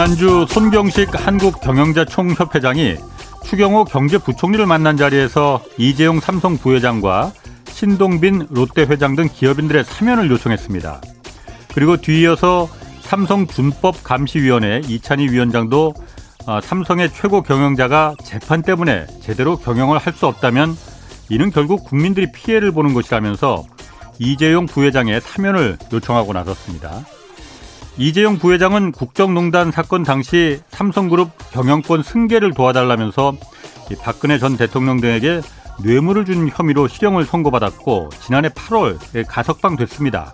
지난주 손경식 한국경영자 총협회장이 추경호 경제부총리를 만난 자리에서 이재용 삼성 부회장과 신동빈 롯데 회장 등 기업인들의 사면을 요청했습니다. 그리고 뒤이어서 삼성준법감시위원회 이찬희 위원장도 어, 삼성의 최고 경영자가 재판 때문에 제대로 경영을 할 수 없다면 이는 결국 국민들이 피해를 보는 것이라면서 이재용 부회장의 사면을 요청하고 나섰습니다. 이재용 부회장은 국정농단 사건 당시 삼성그룹 경영권 승계를 도와달라면서 박근혜 전 대통령 등에게 뇌물을 준 혐의로 실형을 선고받았고 지난해 8월 가석방 됐습니다.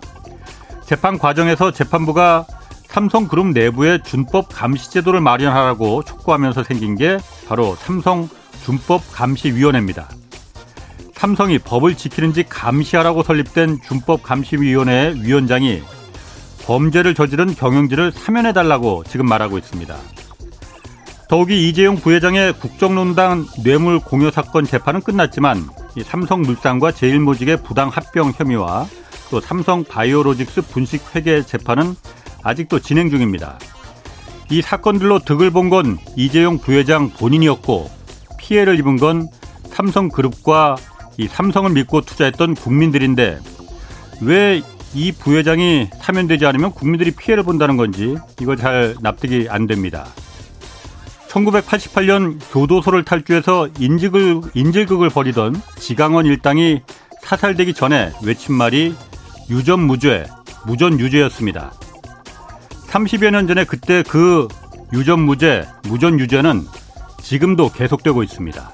재판 과정에서 재판부가 삼성그룹 내부에 준법 감시 제도를 마련하라고 촉구하면서 생긴 게 바로 삼성 준법 감시위원회입니다. 삼성이 법을 지키는지 감시하라고 설립된 준법 감시위원회 위원장이 범죄를 저지른 경영진을 사면해달라고 지금 말하고 있습니다. 더욱이 이재용 부회장의 국정농단 뇌물 공여 사건 재판은 끝났지만 삼성물산과 제일모직의 부당 합병 혐의와 또 삼성 바이오로직스 분식 회계 재판은 아직도 진행 중입니다. 이 사건들로 득을 본 건 이재용 부회장 본인이었고 피해를 입은 건 삼성그룹과 이 삼성을 믿고 투자했던 국민들인데 왜 이 부회장이 사면되지 않으면 국민들이 피해를 본다는 건지 이거 잘 납득이 안 됩니다. 1988년 교도소를 탈주해서 인직을, 인질극을 벌이던 지강원 일당이 사살되기 전에 외친 말이 유전무죄, 무전유죄였습니다. 30여 년 전에 그때 그 유전무죄, 무전유죄는 지금도 계속되고 있습니다.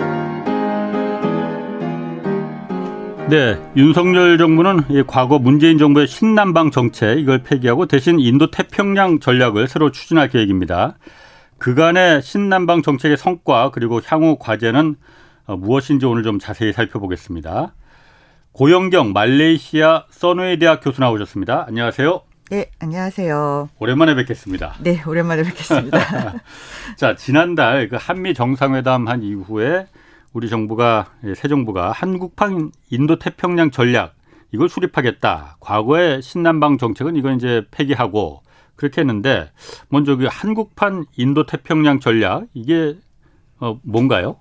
네, 윤석열 정부는 과거 문재인 정부의 신남방 정책 이걸 폐기하고 대신 인도 태평양 전략을 새로 추진할 계획입니다. 그간의 신남방 정책의 성과 그리고 향후 과제는 어, 무엇인지 오늘 좀 자세히 살펴보겠습니다. 고영경 말레이시아 써누이 대학 교수 나오셨습니다. 안녕하세요. 네, 안녕하세요. 오랜만에 뵙겠습니다. 네, 오랜만에 뵙겠습니다. 자, 지난달 그 한미 정상회담 한 이후에 우리 정부가 예, 새 정부가 한국판 인도 태평양 전략 이걸 수립하겠다. 과거의 신남방 정책은 이건 이제 폐기하고 그렇게 했는데 먼저 그 한국판 인도 태평양 전략 이게 어 뭔가요?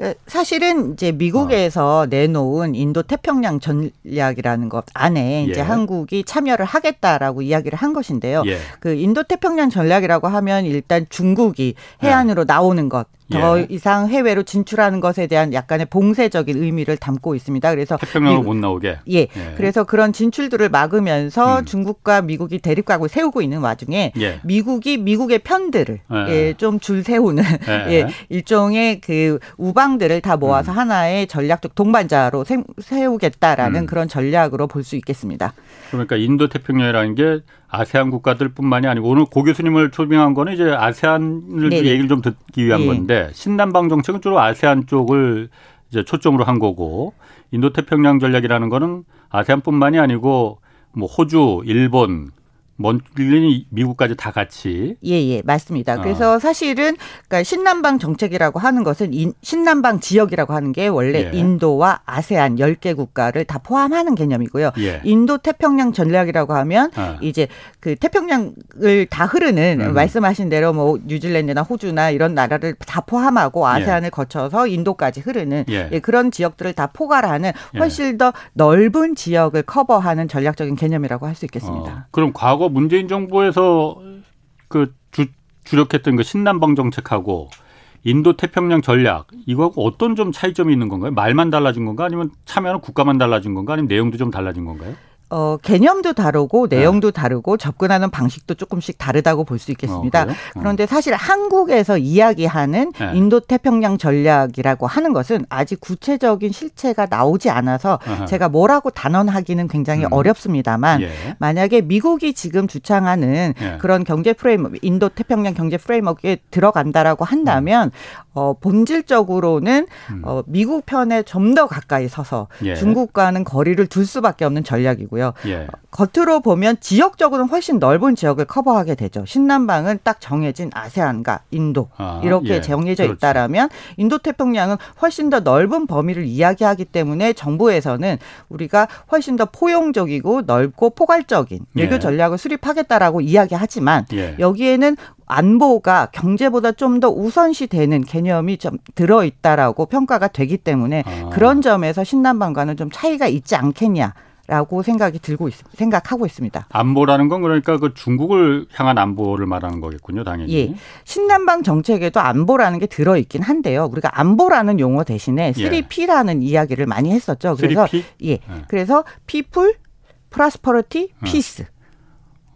예, 사실은 이제 미국에서 어. 내놓은 인도 태평양 전략이라는 것 안에 이제 예. 한국이 참여를 하겠다라고 이야기를 한 것인데요. 예. 그 인도 태평양 전략이라고 하면 일단 중국이 해안으로 예. 나오는 것, 더 예. 이상 해외로 진출하는 것에 대한 약간의 봉쇄적인 의미를 담고 있습니다. 그래서 태평양으로 못 나오게. 예. 예. 그래서 그런 진출들을 막으면서 음. 중국과 미국이 대립각을 세우고 있는 와중에 예. 미국이 미국의 편들을 예. 예좀줄 세우는 예. 예. 일종의 그 우방들을 다 모아서 음. 하나의 전략적 동반자로 세우겠다라는 음. 그런 전략으로 볼 수 있겠습니다. 그러니까 인도 태평양이라는 게 아세안 국가들뿐만이 아니고 오늘 고 교수님을 초빙한 거는 이제 아세안을 네네. 얘기를 좀 듣기 위한 네. 건데 신남방 정책은 주로 아세안 쪽을 이제 초점으로 한 거고 인도 태평양 전략이라는 거는 아세안뿐만이 아니고 뭐 호주, 일본, 먼리 미국까지 다 같이 예예 예, 맞습니다. 어. 그래서 사실은 그러니까 신남방 정책이라고 하는 것은 인, 신남방 지역이라고 하는 게 원래 예. 인도와 아세안 10개 국가를 다 포함하는 개념이고요. 예. 인도 태평양 전략이라고 하면 어. 이제 그 태평양을 다 흐르는 음. 말씀하신 대로 뭐 뉴질랜드나 호주나 이런 나라를 다 포함하고 예. 아세안을 거쳐서 인도까지 흐르는 예. 예, 그런 지역들을 다 포괄하는 훨씬 더 넓은 지역을 커버하는 전략적인 개념이라고 할 수 있겠습니다. 어. 그럼 과거 문재인 정부에서 그 주, 주력했던 그 신남방 정책하고 인도 태평양 전략 이거하고 어떤 좀 차이점이 있는 건가요? 말만 달라진 건가 아니면 참여하는 국가만 달라진 건가 아니면 내용도 좀 달라진 건가요? 어, 개념도 다르고 내용도 네. 다르고 접근하는 방식도 조금씩 다르다고 볼 수 있겠습니다. 어, 음. 그런데 사실 한국에서 이야기하는 네. 인도 태평양 전략이라고 하는 것은 아직 구체적인 실체가 나오지 않아서 uh-huh. 제가 뭐라고 단언하기는 굉장히 음. 어렵습니다만 예. 만약에 미국이 지금 주창하는 예. 그런 경제 프레임 인도 태평양 경제 프레임워크에 들어간다라고 한다면 음. 어, 본질적으로는 음. 어, 미국 편에 좀 더 가까이 서서 예. 중국과는 거리를 둘 수밖에 없는 전략이고요. 예. 겉으로 보면 지역적으로는 훨씬 넓은 지역을 커버하게 되죠. 신남방은 딱 정해진 아세안과 인도 아, 이렇게 예. 정해져 그렇죠. 있다라면 인도 태평양은 훨씬 더 넓은 범위를 이야기하기 때문에 정부에서는 우리가 훨씬 더 포용적이고 넓고 포괄적인 외교 예. 전략을 수립하겠다라고 이야기하지만 예. 여기에는 안보가 경제보다 좀 더 우선시 되는 개념이 좀 들어 있다라고 평가가 되기 때문에 아. 그런 점에서 신남방과는 좀 차이가 있지 않겠냐. 라고 생각이 들고 있, 생각하고 있습니다. 안보라는 건 그러니까 그 중국을 향한 안보를 말하는 거겠군요, 당연히. 예. 신남방 정책에도 안보라는 게 들어 있긴 한데요. 우리가 안보라는 용어 대신에 3P라는 예. 이야기를 많이 했었죠. 그래서 3P? 예. 예. 그래서 people, prosperity, peace.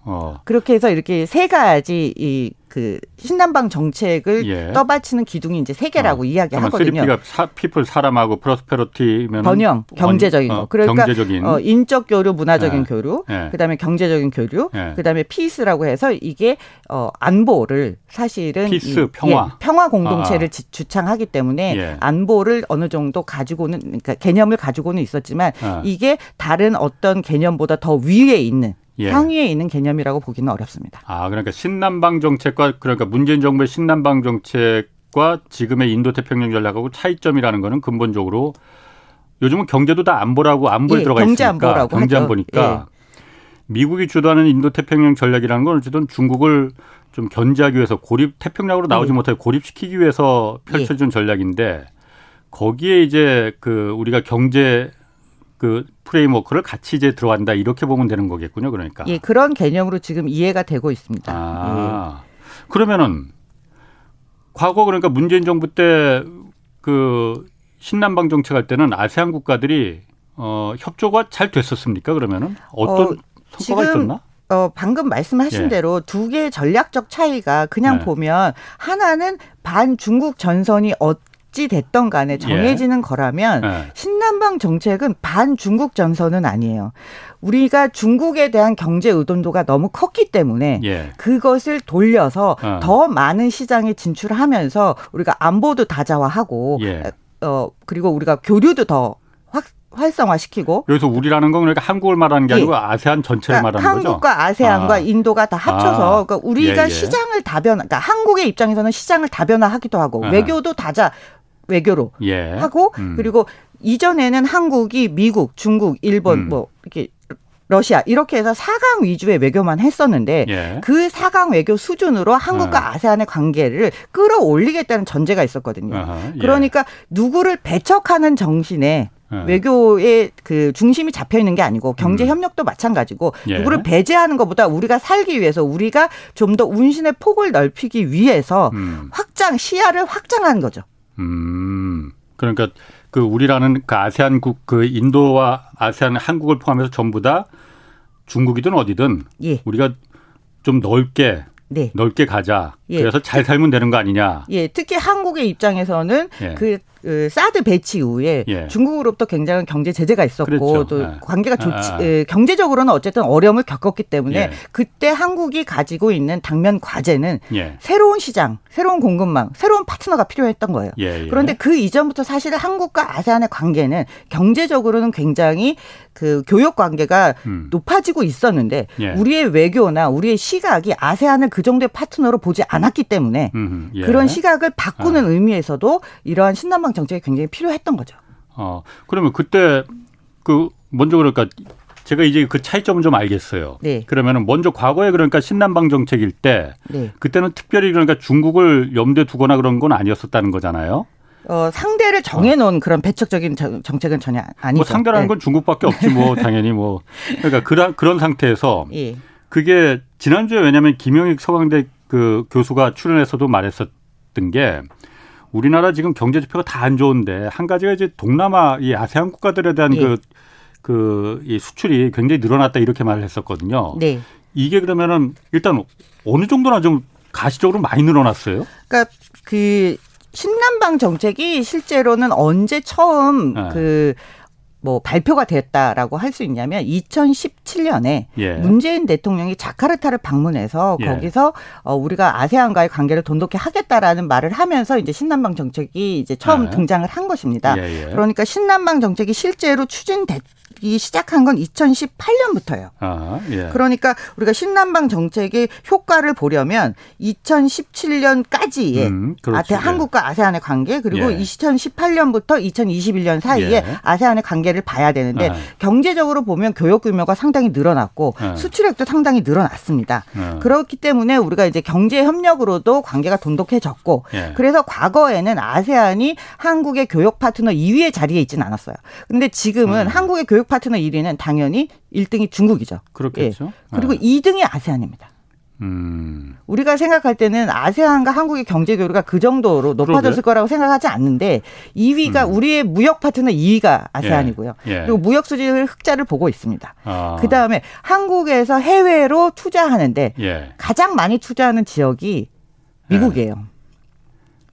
어. 그렇게 해서 이렇게 세 가지 이 그 신남방 정책을 예. 떠받치는 기둥이 이제 세 개라고 어. 이야기하거든요. 3P가 사, people 사람하고 prosperity면 번영 경제적인 원, 거. 어, 그러니까 경제적인. 어, 인적 교류, 문화적인 예. 교류, 예. 그다음에 경제적인 교류, 예. 그다음에 peace라고 해서 이게 어 안보를 사실은 peace 이, 평화 예, 평화 공동체를 아. 주창하기 때문에 예. 안보를 어느 정도 가지고는 그러니까 개념을 가지고는 있었지만 아. 이게 다른 어떤 개념보다 더 위에 있는 예. 상위에 있는 개념이라고 보기는 어렵습니다. 아, 그러니까 신남방 정책과 그러니까 문재인 정부의 신남방 정책과 지금의 인도 태평양 전략하고 차이점이라는 거는 근본적으로 요즘은 경제도 다 안보라고 안보에 예, 들어가 경제 있으니까 안보라고 경제 안보니까 예. 미국이 주도하는 인도 태평양 전략이라는 건 어쨌든 중국을 좀 견제하기 위해서 고립 태평양으로 나오지 예. 못하게 고립시키기 위해서 펼쳐준 예. 전략인데 거기에 이제 그 우리가 경제 그 프레임워크를 같이 이제 들어간다 이렇게 보면 되는 거겠군요. 그러니까. 예, 그런 개념으로 지금 이해가 되고 있습니다. 아, 예. 그러면은 과거 그러니까 문재인 정부 때 그 신남방 정책할 때는 아세안 국가들이 어 협조가 잘 됐었습니까? 그러면은 어떤 어, 성과가 있었나? 어, 방금 말씀하신 예. 대로 두 개의 전략적 차이가 그냥 예. 보면 하나는 반 중국 전선이 어, 어찌 됐던 간에 정해지는 예. 거라면 예. 신남방 정책은 반중국 전선은 아니에요. 우리가 중국에 대한 경제 의존도가 너무 컸기 때문에 예. 그것을 돌려서 어. 더 많은 시장에 진출하면서 우리가 안보도 다자화하고 예. 어 그리고 우리가 교류도 더 확, 활성화시키고 여기서 우리라는 건 그러니까 한국을 말하는 게 아니고 예. 아세안 전체를 그러니까 말하는 한국과 거죠. 한국과 아세안과 아. 인도가 다 합쳐서 아. 그러니까 우리가 예, 예. 시장을 다변화, 그러니까 한국의 입장에서는 시장을 다변화하기도 하고 아. 외교도 다자 외교로 예. 하고 음. 그리고 이전에는 한국이 미국, 중국, 일본 음. 뭐 이렇게 러시아 이렇게 해서 사강 위주의 외교만 했었는데 예. 그 사강 외교 수준으로 한국과 어. 아세안의 관계를 끌어올리겠다는 전제가 있었거든요. 어허, 예. 그러니까 누구를 배척하는 정신에 예. 외교의 그 중심이 잡혀 있는 게 아니고 경제 음. 협력도 음. 마찬가지고 예. 누구를 배제하는 것보다 우리가 살기 위해서 우리가 좀 더 운신의 폭을 넓히기 위해서 음. 확장 시야를 확장한 거죠. 음. 그러니까 그 우리라는 그 아세안국 그 인도와 아세안 한국을 포함해서 전부 다 중국이든 어디든 예. 우리가 좀 넓게 네. 넓게 가자. 예. 그래서 잘 살면 되는 거 아니냐. 예, 특히 한국의 입장에서는 예. 그, 그 사드 배치 이후에 예. 중국으로부터 굉장한 경제 제재가 있었고 그렇죠. 또 예. 관계가 좋지 아. 에, 경제적으로는 어쨌든 어려움을 겪었기 때문에 예. 그때 한국이 가지고 있는 당면 과제는 예. 새로운 시장, 새로운 공급망, 새로운 파트너가 필요했던 거예요. 그런데 그 이전부터 사실 한국과 아세안의 관계는 경제적으로는 굉장히 그 교역 관계가 음. 높아지고 있었는데 우리의 외교나 우리의 시각이 아세안을 그 정도의 파트너로 보지 않았기 때문에 예. 그런 시각을 바꾸는 아. 의미에서도 이러한 신남방 정책이 굉장히 필요했던 거죠. 어, 그러면 그때 그 먼저 그럴까 제가 이제 그 차이점을 좀 알겠어요. 네. 그러면은 먼저 과거에 그러니까 신남방 정책일 때 네. 그때는 특별히 그러니까 중국을 염두에 두거나 그런 건 아니었었다는 거잖아요. 어, 상대를 정해놓은 어. 그런 배척적인 정책은 전혀 아니죠. 뭐 상대라는 네. 건 중국밖에 없지 뭐 당연히 뭐 그러니까 그런 그런 상태에서 예. 그게 지난주에 왜냐하면 김영익 서강대 그 교수가 출연해서도 말했었던 게 우리나라 지금 경제 지표가 다 안 좋은데 한 가지가 이제 동남아 이 아세안 국가들에 대한 예. 그, 그이 수출이 굉장히 늘어났다 이렇게 말을 했었거든요. 네. 이게 그러면은 일단 어느 정도나 좀 가시적으로 많이 늘어났어요? 그러니까 그 신남방 정책이 실제로는 언제 처음 네. 그 뭐 발표가 됐다라고 할 수 있냐면 2017년에 예. 문재인 대통령이 자카르타를 방문해서 예. 거기서 어 우리가 아세안과의 관계를 돈독히 하겠다라는 말을 하면서 이제 신남방 정책이 이제 처음 아. 등장을 한 것입니다. 예예. 예. 그러니까 신남방 정책이 실제로 추진됐 이 시작한 건 2018년부터예요. 아, 예. 그러니까 우리가 신남방 정책의 효과를 보려면 2017년까지의 음, 그렇죠. 아, 한국과 아세안의 관계 그리고 예. 2018년부터 2021년 사이에 예. 아세안의 관계를 봐야 되는데 아. 경제적으로 보면 교역 규모가 상당히 늘어났고 아. 수출액도 상당히 늘어났습니다. 아. 그렇기 때문에 우리가 이제 경제 협력으로도 관계가 돈독해졌고 예. 그래서 과거에는 아세안이 한국의 교역 파트너 2위의 자리에 있지는 않았어요. 근데 지금은 음. 한국의 교육 파트너 1위는 당연히 1등이 중국이죠. 그렇겠죠. 예. 그리고 네. 2등이 아세안입니다. 음. 우리가 생각할 때는 아세안과 한국의 경제 교류가 그 정도로 높아졌을 그러게. 거라고 생각하지 않는데 2위가 음. 우리의 무역 파트너 2위가 아세안이고요. 예. 예. 그리고 무역 수지를 흑자를 보고 있습니다. 아. 그 다음에 한국에서 해외로 투자하는데 예. 가장 많이 투자하는 지역이 미국이에요. 예.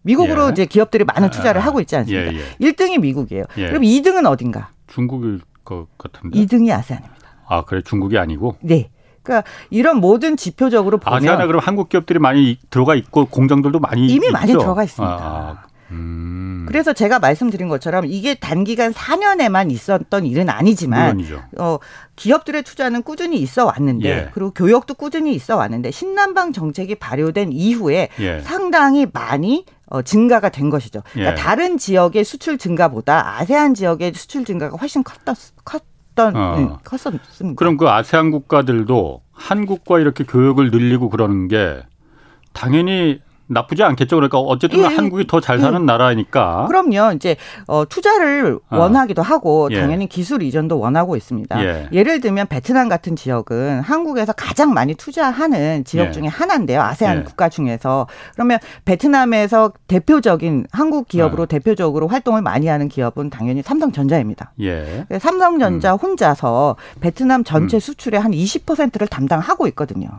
미국으로 예. 이제 기업들이 많은 투자를 아. 하고 있지 않습니까? 1등이 미국이에요. 그럼 2등은 어딘가? 중국일 것 같은데. 2등이 아세안입니다. 아, 그래 중국이 아니고? 네. 그러니까 이런 모든 지표적으로 보면 아세안에 그럼 한국 기업들이 많이 들어가 있고 공장들도 많이 이미 있죠? 많이 들어가 있습니다. 아, 음. 그래서 제가 말씀드린 것처럼 이게 단기간 4년에만 있었던 일은 아니지만 물론이죠. 어, 기업들의 투자는 꾸준히 있어 왔는데 예. 그리고 교역도 꾸준히 있어 왔는데 신남방 정책이 발효된 이후에 예. 상당히 많이 어, 증가가 된 것이죠. 그러니까 예. 다른 지역의 수출 증가보다 아세안 지역의 수출 증가가 훨씬 컸던 컸던 어. 네, 컸었습니다. 그럼 그 아세안 국가들도 한국과 이렇게 교역을 늘리고 그러는 게 당연히 나쁘지 않겠죠. 그러니까 어쨌든 예, 예. 한국이 더 잘 사는 예. 나라니까. 그럼요. 이제 어, 투자를 어. 원하기도 하고 예. 당연히 기술 이전도 원하고 있습니다. 예. 를 들면 베트남 같은 지역은 한국에서 가장 많이 투자하는 지역 예. 중에 하나인데요. 아세안 국가 중에서 그러면 베트남에서 대표적인 한국 기업으로 어. 대표적으로 활동을 많이 하는 기업은 당연히 삼성전자입니다. 삼성전자 음. 혼자서 베트남 전체 음. 수출의 한 20%를 담당하고 있거든요.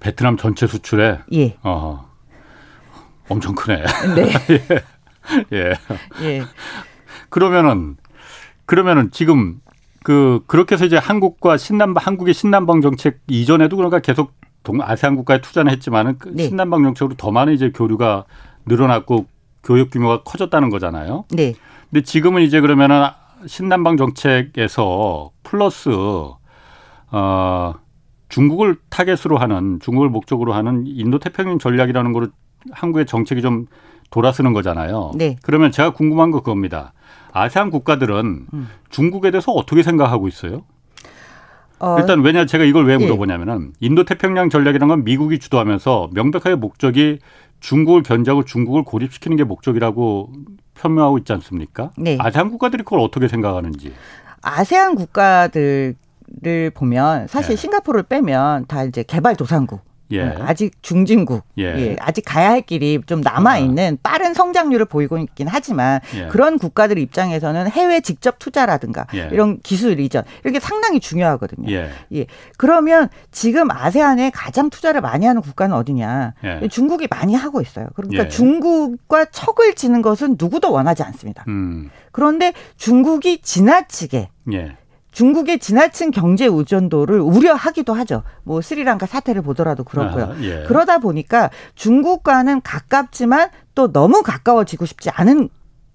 베트남 전체 수출에 예. 어. 엄청 크네. 네. 예. 예. 예. 그러면은 그러면은 지금 그 그렇게 해서 이제 한국과 신남방 한국의 신남방 정책 이전에도 그러니까 계속 동 아세안 국가에 투자는 했지만은 그 네. 신남방 정책으로 더 많은 이제 교류가 늘어났고 교육 규모가 커졌다는 거잖아요. 네. 근데 지금은 이제 그러면은 신남방 정책에서 플러스 어 중국을 타겟으로 하는 중국을 목적으로 하는 인도 태평양 전략이라는 거를 한국의 정책이 좀 돌아서는 거잖아요. 네. 그러면 제가 궁금한 거 그겁니다. 아세안 국가들은 음. 중국에 대해서 어떻게 생각하고 있어요? 어. 일단 왜냐 제가 이걸 왜 예. 물어보냐면은 인도 태평양 전략이라는 건 미국이 주도하면서 명백하게 목적이 중국을 견제하고 중국을 고립시키는 게 목적이라고 표명하고 있지 않습니까? 네. 아세안 국가들이 그걸 어떻게 생각하는지. 아세안 국가들 를 보면 사실 예. 싱가포르를 빼면 다 이제 개발도상국 예. 어, 아직 중진국, 예. 예. 아직 가야 할 길이 좀 남아 있는 빠른 성장률을 보이고 있긴 하지만 예. 그런 국가들 입장에서는 해외 직접 투자라든가 예. 이런 기술 이전 이렇게 상당히 중요하거든요. 예. 예. 그러면 지금 아세안에 가장 투자를 많이 하는 국가는 어디냐? 예. 중국이 많이 하고 있어요. 그러니까 중국과 척을 지는 것은 누구도 원하지 않습니다. 음. 그런데 중국이 지나치게 중국의 지나친 경제 의존도를 우려하기도 하죠. 뭐 스리랑카 사태를 보더라도 그렇고요. 아, 예. 그러다 보니까 중국과는 가깝지만 또 너무 가까워지고 싶지 않은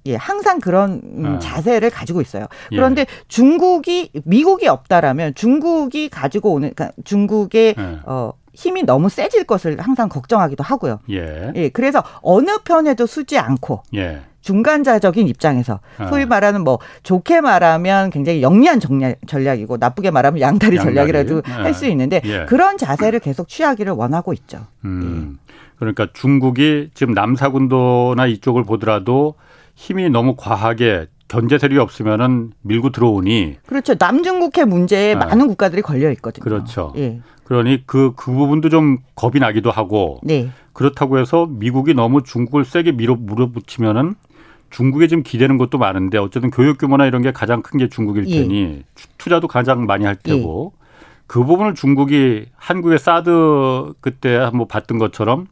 예, 항상 그런 음, 아. 자세를 가지고 있어요. 예. 그런데 예. 중국이 미국이 없다라면 중국이 가지고 오는 그러니까 중국의 예. 어 힘이 너무 세질 것을 항상 걱정하기도 하고요. 예. 예. 그래서 어느 편에도 쓰지 않고 예. 중간자적인 입장에서 아. 소위 말하는 뭐 좋게 말하면 굉장히 영리한 전략, 이고 나쁘게 말하면 양다리, 양다리. 전략이라도 네. 할수 있는데 예. 그런 자세를 계속 취하기를 원하고 있죠. 음. 예. 그러니까 중국이 지금 남사군도나 이쪽을 보더라도 힘이 너무 과하게 견제 세력이 없으면은 밀고 들어오니 그렇죠. 남중국해 문제에 아. 많은 국가들이 걸려 있거든요. 그렇죠. 예. 그러니 그, 그 부분도 좀 겁이 나기도 하고 네. 그렇다고 해서 미국이 너무 중국을 세게 밀어 물어붙이면은 중국에 지금 기대는 것도 많은데 어쨌든 교육 규모나 이런 게 가장 큰 게 중국일 예. 테니 예. 투자도 가장 많이 할 테고 예. 그 부분을 중국이 한국의 사드 그때 한번 봤던 것처럼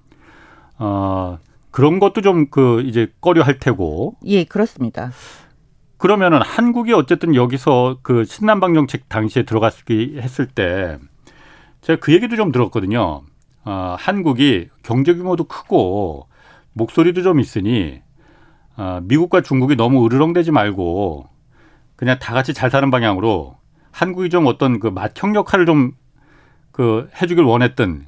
어 그런 것도 좀 그 이제 꺼려 할 테고. 예, 그렇습니다. 그러면은 한국이 어쨌든 여기서 그 신남방 정책 당시에 들어갔기 했을 때 제가 그 얘기도 좀 들었거든요. 어, 한국이 경제 규모도 크고 목소리도 좀 있으니 어, 미국과 중국이 너무 으르렁대지 말고 그냥 다 같이 잘 사는 방향으로 한국이 좀 어떤 그 맏형 역할을 좀 그 해주길 원했던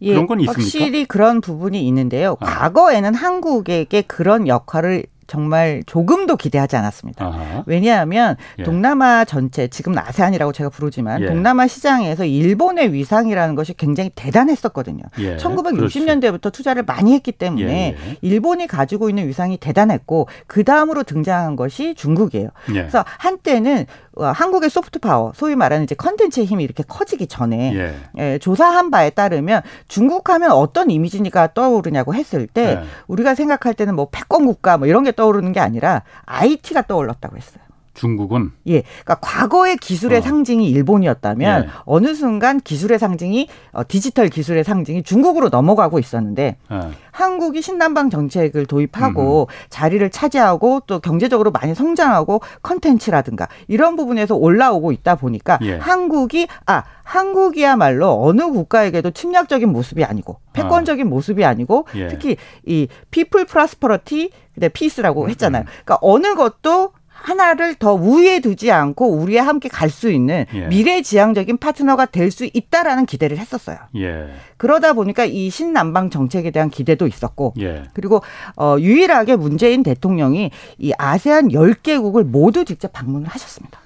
예, 그런 건 있습니까? 확실히 그런 부분이 있는데요. 아. 과거에는 한국에게 그런 역할을 정말 조금도 기대하지 않았습니다. 아하. 왜냐하면 예. 동남아 전체 지금 아세안이라고 제가 부르지만 예. 동남아 시장에서 일본의 위상이라는 것이 굉장히 대단했었거든요. 예. 1960년대부터 그렇지. 투자를 많이 했기 때문에 예, 예. 일본이 가지고 있는 위상이 대단했고 그 다음으로 등장한 것이 중국이에요. 예. 그래서 한때는 어, 한국의 소프트 파워, 소위 말하는 이제 컨텐츠의 힘이 이렇게 커지기 전에 예. 예, 조사한 바에 따르면 중국 하면 어떤 이미지가 떠오르냐고 했을 때 예. 우리가 생각할 때는 뭐 패권 국가 뭐 이런 게 떠오르는 게 아니라 IT가 떠올랐다고 했어요. 중국은 예, 그러니까 과거의 기술의 어. 상징이 일본이었다면 예. 어느 순간 기술의 상징이 어, 디지털 기술의 상징이 중국으로 넘어가고 있었는데 예. 한국이 신남방 정책을 도입하고 음흠. 자리를 차지하고 또 경제적으로 많이 성장하고 컨텐츠라든가 이런 부분에서 올라오고 있다 보니까 예. 한국이 아 한국이야말로 어느 국가에게도 침략적인 모습이 아니고 패권적인 어. 모습이 아니고 예. 특히 이 People Prosperity 근데 Peace라고 했잖아요. 그러니까 어느 것도 하나를 더 우위에 두지 않고 우리와 함께 갈 수 있는 예. 미래지향적인 파트너가 될 수 있다라는 기대를 했었어요. 예. 그러다 보니까 이 신남방 정책에 대한 기대도 있었고 예. 그리고 어 유일하게 문재인 대통령이 이 아세안 10개국을 모두 직접 방문을 하셨습니다.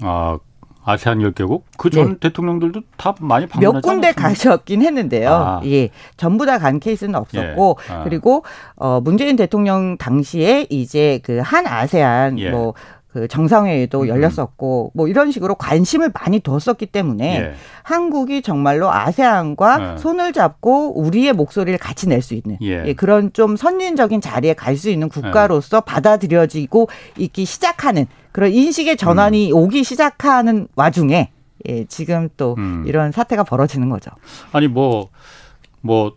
아, 아세안 10개국? 그전 네. 대통령들도 다 많이 방문했죠. 몇 군데 가셨긴 했는데요. 아. 예. 전부 다 간 케이스는 없었고 예. 아. 그리고 어 문재인 대통령 당시에 이제 그 한 아세안 예. 뭐그 정상회의도 음. 열렸었고 뭐 이런 식으로 관심을 많이 뒀었기 때문에 예. 한국이 정말로 아세안과 예. 손을 잡고 우리의 목소리를 같이 낼 수 있는 예. 예. 그런 좀 선진적인 자리에 갈 수 있는 국가로서 예. 받아들여지고 있기 시작하는 그런 인식의 전환이 음. 오기 시작하는 와중에 예, 지금 또 음. 이런 사태가 벌어지는 거죠. 아니 뭐뭐 뭐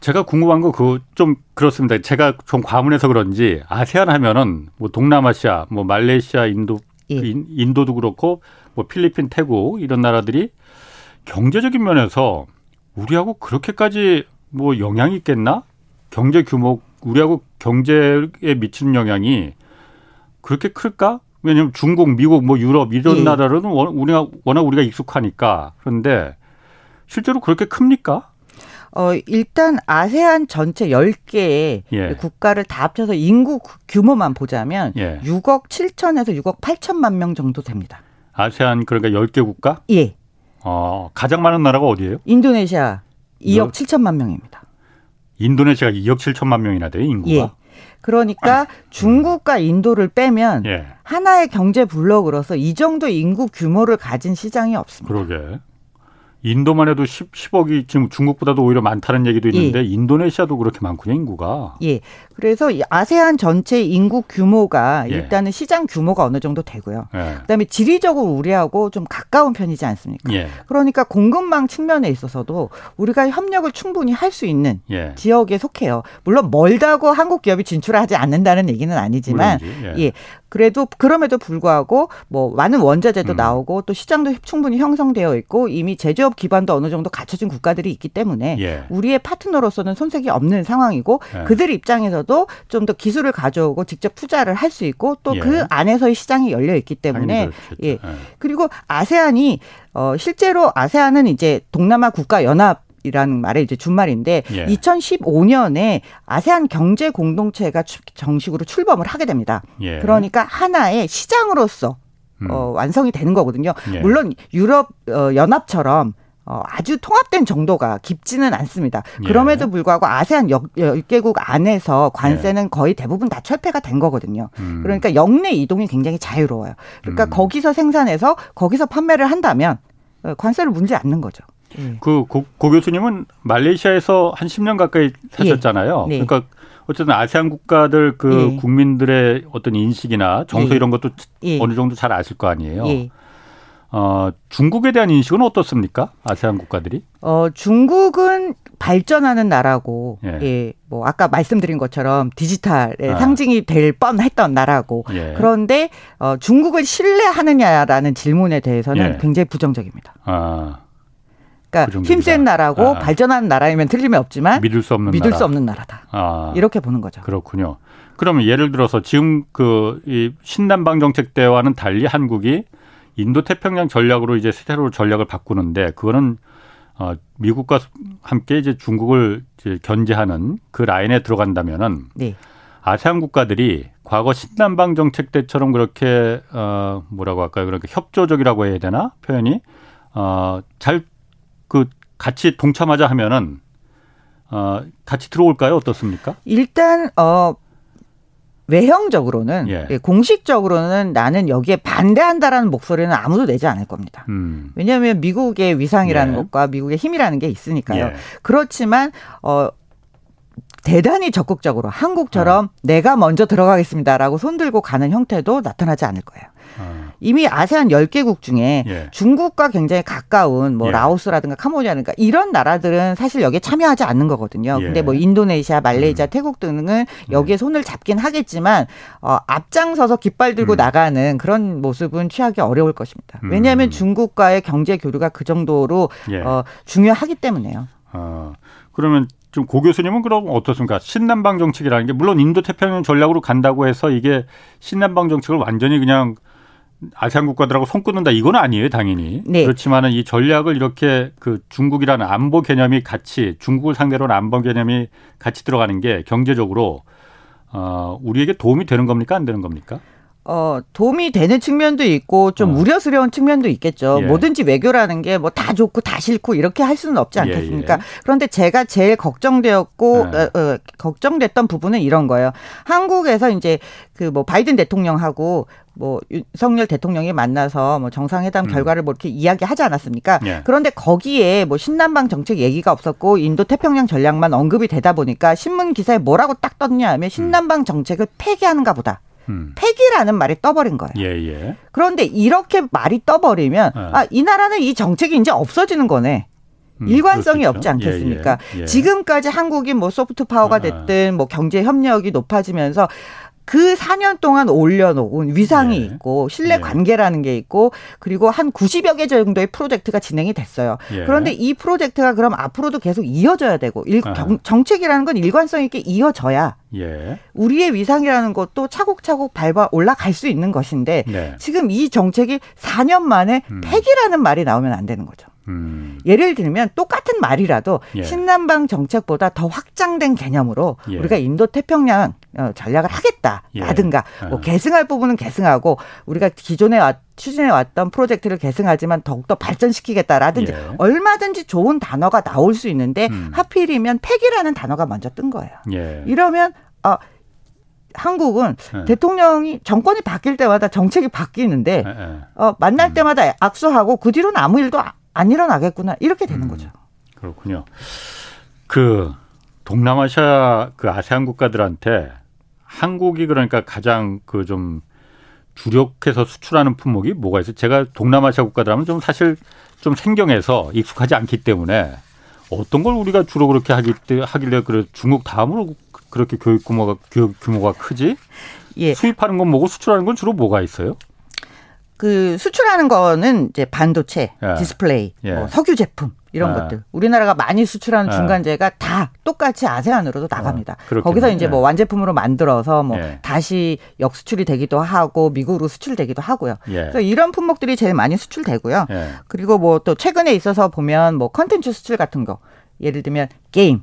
제가 궁금한 거 그 좀 그렇습니다. 제가 좀 과문해서 그런지 아세안 하면은 뭐 동남아시아, 뭐 말레이시아, 인도 예. 인도도 그렇고 뭐 필리핀, 태국 이런 나라들이 경제적인 면에서 우리하고 그렇게까지 뭐 영향이 있겠나? 경제 규모 우리하고 경제에 미치는 영향이 그렇게 클까? 왜냐하면 중국, 미국, 뭐 유럽 이런 예. 나라로는 우리가 워낙 우리가 익숙하니까 그런데 실제로 그렇게 큽니까? 어, 일단 아세안 전체 10개의 예. 국가를 다 합쳐서 인구 규모만 보자면 예. 6억 7천에서 6억 8천만 명 정도 됩니다. 아세안 그러니까 10개 국가? 예. 어, 가장 많은 나라가 어디예요? 인도네시아 2억 7천만 명입니다. 인도네시아가 2억 7천만 명이나 돼요, 인구가? 예. 그러니까 중국과 인도를 빼면 예. 하나의 경제 블록으로서 이 정도 인구 규모를 가진 시장이 없습니다. 그러게. 인도만 해도 10, 10억이 지금 중국보다도 오히려 많다는 얘기도 있는데 예. 인도네시아도 그렇게 많군요, 인구가. 예. 그래서 아세안 전체 인구 규모가 예. 일단은 시장 규모가 어느 정도 되고요. 예. 그다음에 지리적으로 우리하고 좀 가까운 편이지 않습니까? 예. 그러니까 공급망 측면에 있어서도 우리가 협력을 충분히 할 수 있는 예. 지역에 속해요. 물론 멀다고 한국 기업이 진출하지 않는다는 얘기는 아니지만 예. 예. 그래도 그럼에도 불구하고 뭐 많은 원자재도 음. 나오고 또 시장도 충분히 형성되어 있고 이미 제조업 기반도 어느 정도 갖춰진 국가들이 있기 때문에 예. 우리의 파트너로서는 손색이 없는 상황이고 예. 그들 입장에서도 좀 더 기술을 가져오고 직접 투자를 할 수 있고 또그 예. 안에서의 시장이 열려 있기 때문에 예. 예. 그리고 아세안이 어 실제로 아세안은 이제 동남아 국가 연합 이라는 말의 이제 준말인데 예. 2015년에 아세안 경제 공동체가 정식으로 출범을 하게 됩니다. 예. 그러니까 하나의 시장으로서 음. 어, 완성이 되는 거거든요. 예. 물론 유럽 어, 연합처럼 어, 아주 통합된 정도가 깊지는 않습니다. 예. 그럼에도 불구하고 아세안 10개국 안에서 관세는 예. 거의 대부분 다 철폐가 된 거거든요. 음. 그러니까 영내 이동이 굉장히 자유로워요. 그러니까 음. 거기서 생산해서 거기서 판매를 한다면 어, 관세를 문제 않는 거죠. 예. 그 고, 고, 교수님은 말레이시아에서 한 10년 가까이 사셨잖아요. 예. 네. 그러니까 어쨌든 아세안 국가들 그 예. 국민들의 어떤 인식이나 정서 예. 이런 것도 예. 어느 정도 잘 아실 거 아니에요. 예. 어, 중국에 대한 인식은 어떻습니까? 아세안 국가들이? 어, 중국은 발전하는 나라고, 예, 예 뭐, 아까 말씀드린 것처럼 디지털의 아. 상징이 될 뻔했던 나라고. 예. 그런데, 어, 중국을 신뢰하느냐라는 질문에 대해서는 예. 굉장히 부정적입니다. 아. 그러니까 힘센 나라고 아. 발전하는 나라이면 틀림이 없지만 믿을 수 없는 믿을 나라. 수 없는 나라다. 아. 이렇게 보는 거죠. 그렇군요. 그러면 예를 들어서 지금 그 이 신남방 정책 때와는 달리 한국이 인도 태평양 전략으로 이제 새로 전략을 바꾸는데 그거는 어 미국과 함께 이제 중국을 이제 견제하는 그 라인에 들어간다면은 네. 아세안 국가들이 과거 신남방 정책 때처럼 그렇게 어 뭐라고 할까요? 그렇게 협조적이라고 해야 되나 표현이 어잘 그 같이 동참하자 하면은 어 같이 들어올까요? 어떻습니까? 일단 어 외형적으로는 예. 예. 공식적으로는 나는 여기에 반대한다라는 목소리는 아무도 내지 않을 겁니다. 음. 왜냐하면 미국의 위상이라는 예. 것과 미국의 힘이라는 게 있으니까요. 예. 그렇지만 어 대단히 적극적으로 한국처럼 어. 내가 먼저 들어가겠습니다라고 손들고 가는 형태도 나타나지 않을 거예요. 어. 이미 아세안 10개국 중에 예. 중국과 굉장히 가까운 뭐 예. 라오스라든가 카모디아라든가 이런 나라들은 사실 여기에 참여하지 않는 거거든요. 예. 근데 뭐 인도네시아, 말레이시아, 음. 태국 등은 여기에 네. 손을 잡긴 하겠지만 어, 앞장서서 깃발 들고 음. 나가는 그런 모습은 취하기 어려울 것입니다. 음. 왜냐하면 음. 중국과의 경제 교류가 그 정도로 예. 어, 중요하기 때문에요. 어, 그러면 좀고 교수님은 그럼 어떻습니까? 신남방 정책이라는 게 물론 인도 태평양 전략으로 간다고 해서 이게 신남방 정책을 완전히 그냥 아세안 국가들하고 손 끊는다 이건 아니에요, 당연히. 네. 그렇지만은 이 전략을 이렇게 그 중국이라는 안보 개념이 같이 중국을 상대로 는 안보 개념이 같이 들어가는 게 경제적으로 어 우리에게 도움이 되는 겁니까, 안 되는 겁니까? 어, 도움이 되는 측면도 있고 좀 어. 우려스러운 측면도 있겠죠. 예. 뭐든지 외교라는 게 뭐 다 좋고 다 싫고 이렇게 할 수는 없지 않겠습니까? 예, 예. 그런데 제가 제일 걱정되었고 네. 어, 어, 걱정됐던 부분은 이런 거예요. 한국에서 이제 그 뭐 바이든 대통령하고 뭐 윤석열 대통령이 만나서 뭐 정상회담 음. 결과를 뭐 이렇게 이야기하지 않았습니까? 예. 그런데 거기에 뭐 신남방 정책 얘기가 없었고 인도 태평양 전략만 언급이 되다 보니까 신문 기사에 뭐라고 딱 떴냐 하면 신남방 정책을 폐기하는가 보다. 음. 폐기라는 말이 떠버린 거예요. 예, 예. 그런데 이렇게 말이 떠버리면 예. 아, 이 나라는 이 정책이 이제 없어지는 거네. 음, 일관성이 없지 않겠습니까? 예, 예, 예. 지금까지 한국이 뭐 소프트 파워가 아. 됐든 뭐 경제 협력이 높아지면서 그 4년 동안 올려놓은 위상이 예. 있고 신뢰 예. 관계라는 게 있고 그리고 한 90여 개 정도의 프로젝트가 진행이 됐어요. 예. 그런데 이 프로젝트가 그럼 앞으로도 계속 이어져야 되고 일, 경, 정책이라는 건 일관성 있게 이어져야 예. 우리의 위상이라는 것도 차곡차곡 밟아 올라갈 수 있는 것인데 네. 지금 이 정책이 4년 만에 음. 폐기라는 말이 나오면 안 되는 거죠. 음. 예를 들면 똑같은 말이라도 예. 신남방 정책보다 더 확장된 개념으로 예. 우리가 인도 태평양 어, 전략을 하겠다라든가 예. 뭐 어. 계승할 부분은 계승하고 우리가 기존에 추진해 왔던 프로젝트를 계승하지만 더욱더 발전시키겠다라든지 예. 얼마든지 좋은 단어가 나올 수 있는데 음. 하필이면 폐기라는 단어가 먼저 뜬 거예요. 예. 이러면 어 한국은 네. 대통령이 정권이 바뀔 때마다 정책이 바뀌는데 네. 어, 만날 음. 때마다 악수하고 그 뒤로는 아무 일도 안 일어나겠구나 이렇게 되는 음, 거죠. 그렇군요. 그 동남아시아 그 아세안 국가들한테 한국이 그러니까 가장 그 좀 주력해서 수출하는 품목이 뭐가 있어요? 제가 동남아시아 국가들 하면 좀 사실 좀 생경해서 익숙하지 않기 때문에 어떤 걸 우리가 주로 그렇게 하기, 하길래 그래 중국 다음으로 그렇게 교역 규모가 교역 규모가 크지? 예. 수입하는 건 뭐고 수출하는 건 주로 뭐가 있어요? 그 수출하는 거는 이제 반도체, 예. 디스플레이, 예. 뭐 석유 제품 이런 예. 것들. 우리나라가 많이 수출하는 예. 중간재가 다 똑같이 아세안으로도 나갑니다. 어, 거기서 이제 뭐 예. 완제품으로 만들어서 뭐 예. 다시 역수출이 되기도 하고 미국으로 수출되기도 하고요. 그래서 이런 품목들이 제일 많이 수출되고요. 그리고 뭐 또 최근에 있어서 보면 뭐 컨텐츠 수출 같은 거 예를 들면 게임.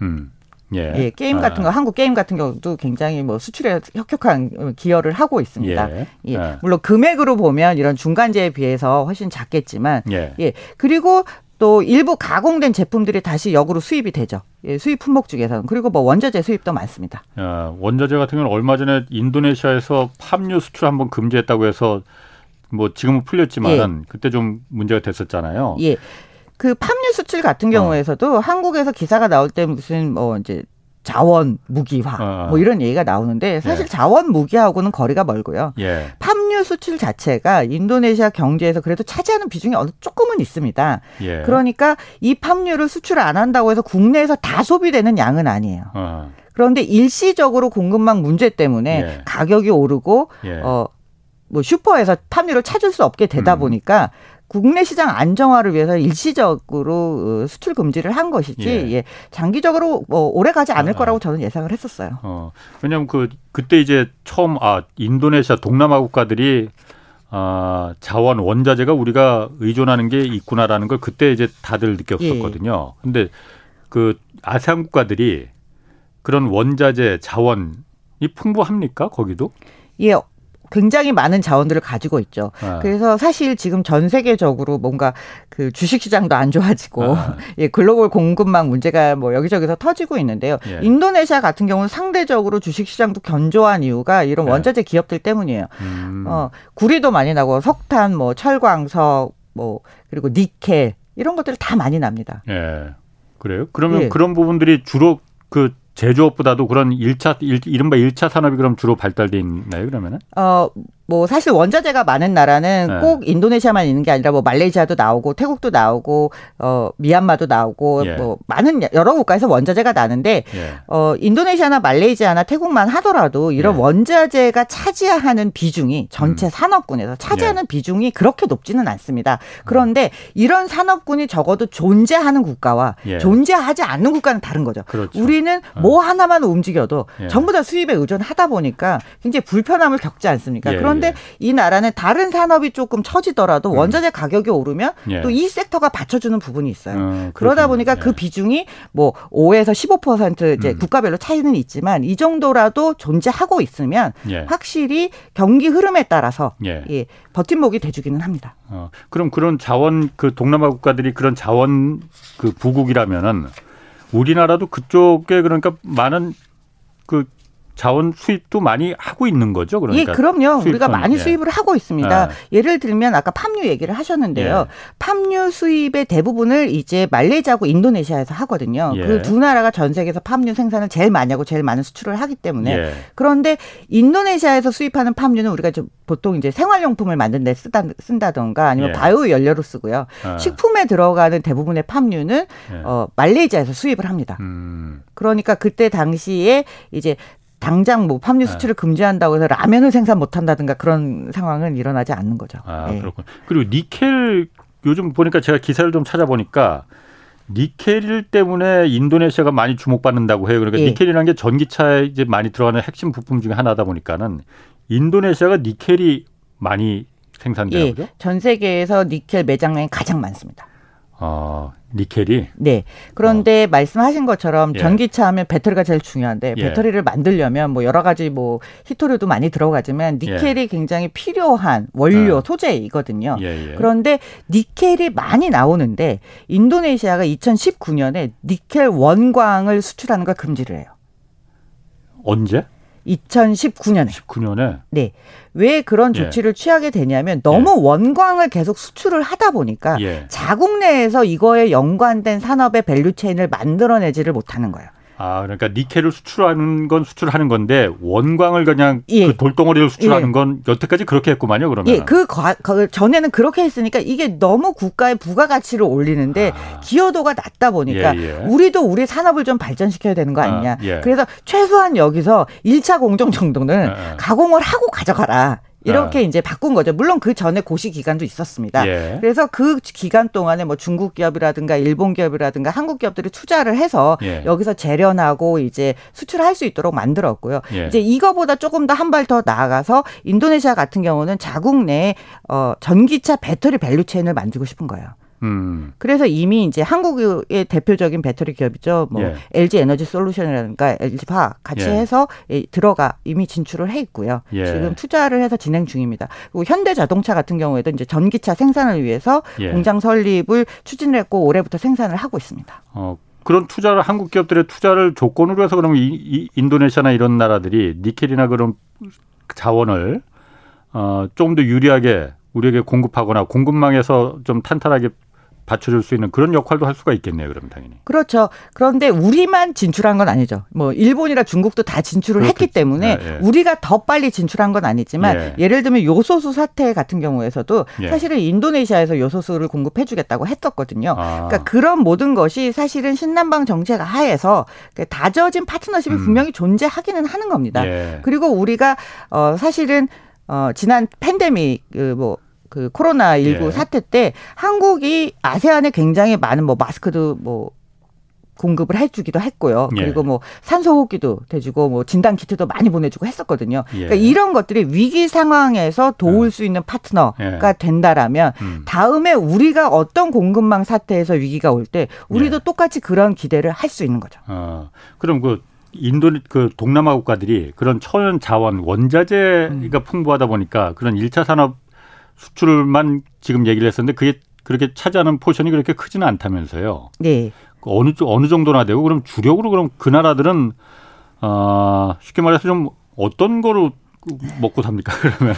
음. 예. 예. 게임 같은 거 아. 한국 게임 같은 경우도 굉장히 뭐 수출에 혁혁한 기여를 하고 있습니다. 예. 예. 아. 물론 금액으로 보면 이런 중간재에 비해서 훨씬 작겠지만 예. 예. 그리고 또 일부 가공된 제품들이 다시 역으로 수입이 되죠. 예, 수입 품목 중에서는 그리고 뭐 원자재 수입도 많습니다. 야, 원자재 같은 경우는 얼마 전에 인도네시아에서 팜유 수출 한번 금지했다고 해서 뭐 지금은 풀렸지만은 예. 그때 좀 문제가 됐었잖아요. 예. 그 팜유 수출 같은 어. 경우에서도 어. 한국에서 기사가 나올 때 무슨 뭐 이제 자원 무기화 어. 뭐 이런 얘기가 나오는데 사실 예. 자원 무기하고는 거리가 멀고요. 예. 팜유 수출 자체가 인도네시아 경제에서 그래도 차지하는 비중이 어느 조금은 있습니다. 예. 그러니까 이 팜유를 수출을 안 한다고 해서 국내에서 다 소비되는 양은 아니에요. 어. 그런데 일시적으로 공급망 문제 때문에 예. 가격이 오르고 예. 어뭐 슈퍼에서 팜유를 찾을 수 없게 되다 음. 보니까 국내 시장 안정화를 위해서 일시적으로 어, 수출 금지를 한 것이지 예. 예. 장기적으로 뭐 오래 가지 않을 아, 거라고 저는 예상을 했었어요. 어, 왜냐하면 그 그때 이제 처음 아 인도네시아 동남아 국가들이 아, 자원 원자재가 우리가 의존하는 게 있구나라는 걸 그때 이제 다들 느꼈었거든요. 예. 근데 그 아세안 국가들이 그런 원자재 자원이 풍부합니까? 거기도? 예, 굉장히 많은 자원들을 가지고 있죠. 아. 그래서 사실 지금 전 세계적으로 뭔가 그 주식 시장도 안 좋아지고 아. 예, 글로벌 공급망 문제가 뭐 여기저기서 터지고 있는데요. 예. 인도네시아 같은 경우는 상대적으로 주식 시장도 견조한 이유가 이런 예. 원자재 기업들 때문이에요. 음. 어, 구리도 많이 나고 석탄, 뭐 철광석, 뭐 그리고 니켈 이런 것들 다 많이 납니다. 예. 그래요? 그러면 예. 그런 부분들이 주로 그 제조업보다도 그런 일차 이른바 일차 산업이 그럼 주로 발달돼 있나요, 그러면은? 어, 뭐 사실 원자재가 많은 나라는 네. 꼭 인도네시아만 있는 게 아니라 뭐 말레이시아도 나오고 태국도 나오고 어 미얀마도 나오고 예. 뭐 많은 여러 국가에서 원자재가 나는데 예. 어 인도네시아나 말레이시아나 태국만 하더라도 이런 예. 원자재가 차지하는 비중이 전체 음. 산업군에서 차지하는 예. 비중이 그렇게 높지는 않습니다. 그런데 이런 산업군이 적어도 존재하는 국가와 예. 존재하지 않는 국가는 다른 거죠. 그렇죠. 우리는 어. 뭐 하나만 움직여도 예. 전부 다 수입에 의존하다 보니까 굉장히 불편함을 겪지 않습니까? 그런데 예. 이 나라는 다른 산업이 조금 처지더라도 음. 원자재 가격이 오르면 예. 또이 섹터가 받쳐주는 부분이 있어요. 어, 그러다 보니까 그 예. 비중이 뭐 5에서 15% 이제 음. 국가별로 차이는 있지만 이 정도라도 존재하고 있으면 예. 확실히 경기 흐름에 따라서 예. 예, 버팀목이 돼주기는 합니다. 어, 그럼 그런 자원 그 동남아 국가들이 그런 자원 그 부국이라면은 우리나라도 그쪽에 그러니까 많은 그 자원 수입도 많이 하고 있는 거죠. 그러니까 예, 그럼요. 우리가 많이 예. 수입을 하고 있습니다. 예. 예를 들면 아까 팜유 얘기를 하셨는데요. 예. 팜유 수입의 대부분을 이제 말레이시아하고 인도네시아에서 하거든요. 예. 그두 나라가 전 세계에서 팜유 생산을 제일 많이 하고 제일 많은 수출을 하기 때문에 예. 그런데 인도네시아에서 수입하는 팜유는 우리가 좀 보통 이제 생활용품을 만든 데 쓰다 쓴다던가 아니면 예. 바이오 연료로 쓰고요. 아. 식품에 들어가는 대부분의 팜유는 어 말레이시아에서 수입을 합니다. 음. 그러니까 그때 당시에 이제 당장 뭐 팜유 네. 수출을 네. 금지한다고 해서 라면을 생산 못 한다든가 그런 상황은 일어나지 않는 거죠. 아, 네. 그렇군. 그리고 니켈 요즘 보니까 제가 기사를 좀 찾아보니까 니켈 때문에 인도네시아가 많이 주목받는다고 해요. 그러니까 예. 니켈이라는 게 전기차에 이제 많이 들어가는 핵심 부품 중에 하나다 보니까는 인도네시아가 니켈이 많이 생산되는 예. 거죠? 전 세계에서 니켈 매장량이 가장 많습니다. 아, 니켈이? 네. 그런데 어. 말씀하신 것처럼 예. 전기차 하면 배터리가 제일 중요한데 예. 배터리를 만들려면 뭐 여러 가지 뭐 희토류도 많이 들어가지만 니켈이 예. 굉장히 필요한 원료 어. 소재이거든요. 예, 예. 그런데 니켈이 많이 나오는데 인도네시아가 2019년에 니켈 원광을 수출하는 걸 금지를 해요. 언제? 2019년에. 19년에. 네. 왜 그런 예. 조치를 예. 취하게 되냐면 너무 예. 원광을 계속 수출을 하다 보니까 예. 자국 내에서 이거에 연관된 산업의 value chain을 만들어내지를 못하는 거예요. 아, 그러니까 니켈을 수출하는 건 수출하는 건데 원광을 그냥 예. 그 돌덩어리를 수출하는 예. 건 여태까지 그렇게 했구만요, 그러면. 예, 그, 과, 그 전에는 그렇게 했으니까 이게 너무 국가의 부가가치를 올리는데 아. 기여도가 낮다 보니까 예, 예. 우리도 우리 산업을 좀 발전시켜야 되는 거 아니냐. 아, 그래서 최소한 여기서 1차 공정 정도는 아, 아. 가공을 하고 가져가라. 이렇게 아. 이제 바꾼 거죠. 물론 그 전에 고시 기간도 있었습니다. 예. 그래서 그 기간 동안에 뭐 중국 기업이라든가 일본 기업이라든가 한국 기업들이 투자를 해서 예. 여기서 재련하고 이제 수출할 수 있도록 만들었고요. 예. 이제 이거보다 조금 더 한 발 더 나아가서 인도네시아 같은 경우는 자국 내에 어 전기차 배터리 value chain을 만들고 싶은 거예요. 음. 그래서 이미 이제 한국의 대표적인 배터리 기업이죠. 뭐 예. LG 에너지 솔루션이라든가 LG 화학 같이 예. 해서 들어가 이미 진출을 해 있고요. 예. 지금 투자를 해서 진행 중입니다. 그리고 현대 자동차 같은 경우에도 이제 전기차 생산을 위해서 예. 공장 설립을 추진을 했고 올해부터 생산을 하고 있습니다. 어. 그런 투자를 한국 기업들의 투자를 조건으로 해서 그러면 이, 이 인도네시아나 이런 나라들이 니켈이나 그런 자원을 어, 조금 더 유리하게 우리에게 공급하거나 공급망에서 좀 탄탄하게 받쳐줄 수 있는 그런 역할도 할 수가 있겠네요. 그럼 당연히. 그렇죠. 그런데 우리만 진출한 건 아니죠. 뭐 일본이나 중국도 다 진출을 그렇겠지. 했기 때문에 예, 예. 우리가 더 빨리 진출한 건 아니지만 예. 를 들면 요소수 사태 같은 경우에서도 예. 사실은 인도네시아에서 요소수를 공급해주겠다고 했었거든요. 아. 그러니까 그런 모든 것이 사실은 신남방 정책 하에서 그 다져진 파트너십이 음. 분명히 존재하기는 하는 겁니다. 예. 그리고 우리가 어 사실은 어 지난 팬데믹 그뭐 그 코로나 19 예. 사태 때 한국이 아세안에 굉장히 많은 뭐 마스크도 뭐 공급을 해주기도 했고요. 예. 그리고 뭐 산소호흡기도 대주고 뭐 진단 키트도 많이 보내주고 했었거든요. 예. 그러니까 이런 것들이 위기 상황에서 도울 예. 수 있는 파트너가 예. 된다라면 음. 다음에 우리가 어떤 공급망 사태에서 위기가 올 때 우리도 예. 똑같이 그런 기대를 할 수 있는 거죠. 어, 그럼 그 인도 그 동남아 국가들이 그런 천연 자원 원자재가 음. 풍부하다 보니까 그런 일차 산업 수출만 지금 얘기를 했었는데 그게 그렇게 차지하는 포션이 그렇게 크지는 않다면서요. 네. 그 어느 어느 정도나 되고 그럼 주력으로 그럼 그 나라들은 어, 쉽게 말해서 좀 어떤 거로 먹고 삽니까 그러면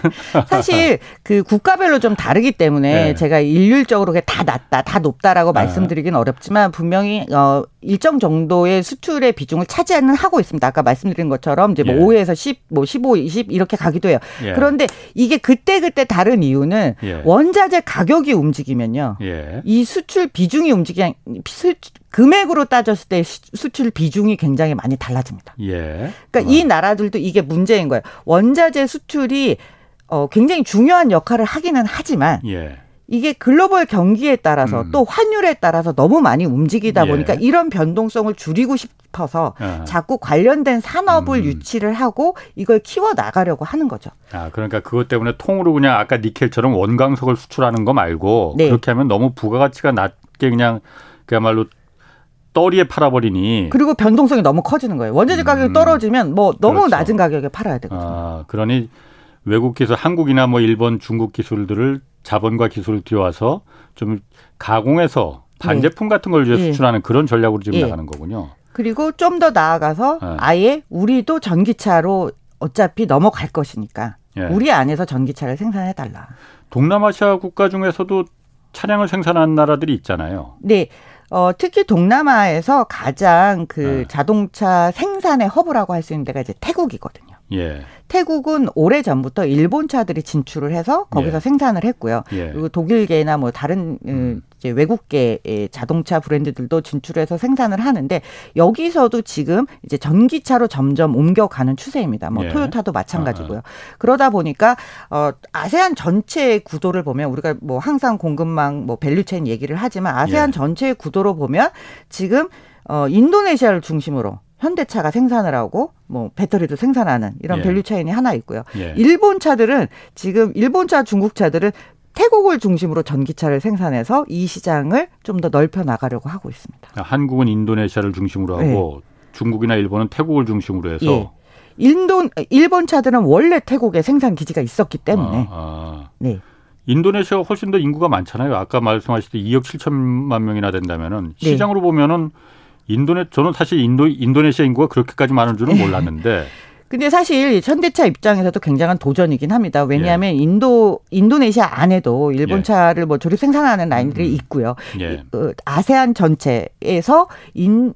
사실 그 국가별로 좀 다르기 때문에 네. 제가 일률적으로 다 낮다 다 높다라고 네. 말씀드리긴 어렵지만 분명히 어 일정 정도의 수출의 비중을 차지하는 하고 있습니다. 아까 말씀드린 것처럼 이제 뭐 예. 5에서 10, 뭐 15, 20 이렇게 가기도 해요. 예. 그런데 이게 그때 그때 다른 이유는 예. 원자재 가격이 움직이면요. 예. 이 수출 비중이 움직이 금액으로 따졌을 때 수출 비중이 굉장히 많이 달라집니다. 예. 그러니까 어. 이 나라들도 이게 문제인 거예요. 원자재 수출이 어 굉장히 중요한 역할을 하기는 하지만 예. 이게 글로벌 경기에 따라서 음. 또 환율에 따라서 너무 많이 움직이다 예. 보니까 이런 변동성을 줄이고 싶어서 아. 자꾸 관련된 산업을 음. 유치를 하고 이걸 키워 나가려고 하는 거죠. 아, 그러니까 그것 때문에 통으로 그냥 아까 니켈처럼 원광석을 수출하는 거 말고 네. 그렇게 하면 너무 부가가치가 낮게 그냥 그야말로 떠리에 팔아버리니 그리고 변동성이 너무 커지는 거예요. 원자재 가격이 음. 떨어지면 뭐 너무 그렇죠. 낮은 가격에 팔아야 되거든요. 아, 그러니 외국 기술, 한국이나 뭐 일본, 중국 기술들을 자본과 기술을 들여와서 좀 가공해서 반제품 네. 같은 걸 이제 네. 수출하는 그런 전략으로 지금 네. 나가는 거군요. 그리고 좀 더 나아가서 네. 아예 우리도 전기차로 어차피 넘어갈 것이니까 예. 우리 안에서 전기차를 생산해 달라. 동남아시아 국가 중에서도 차량을 생산하는 나라들이 있잖아요. 네. 어, 특히 동남아에서 가장 그 네. 자동차 생산의 허브라고 할 수 있는 데가 이제 태국이거든요. 예. 태국은 오래 전부터 일본 차들이 진출을 해서 거기서 예. 생산을 했고요. 예. 그리고 독일계나 뭐 다른 음. 이제 외국계의 자동차 브랜드들도 진출해서 생산을 하는데 여기서도 지금 이제 전기차로 점점 옮겨가는 추세입니다. 뭐 예. 토요타도 마찬가지고요. 아. 그러다 보니까 어 아세안 전체의 구도를 보면 우리가 뭐 항상 공급망 뭐 value chain 얘기를 하지만 아세안 예. 전체의 구도로 보면 지금 어 인도네시아를 중심으로 현대차가 생산을 하고 뭐 배터리도 생산하는 이런 예. value chain이 하나 있고요. 예. 일본 차들은 지금 일본 차, 중국 차들은 태국을 중심으로 전기차를 생산해서 이 시장을 좀 더 넓혀 나가려고 하고 있습니다. 아, 한국은 인도네시아를 중심으로 하고 네. 중국이나 일본은 태국을 중심으로 해서 예. 인도 일본 차들은 원래 태국에 생산 기지가 있었기 때문에 아, 아. 네. 인도네시아가 훨씬 더 인구가 많잖아요. 아까 말씀하셨듯이 2억 7천만 명이나 된다면은 네. 시장으로 보면은 인도네 저는 사실 인도 인도네시아 인구가 그렇게까지 많은 줄은 몰랐는데. 근데 사실 현대차 입장에서도 굉장한 도전이긴 합니다. 왜냐하면 예. 인도 인도네시아 안에도 일본 예. 차를 뭐 조립 생산하는 라인들이 음. 있고요. 예. 어, 아세안 전체에서 인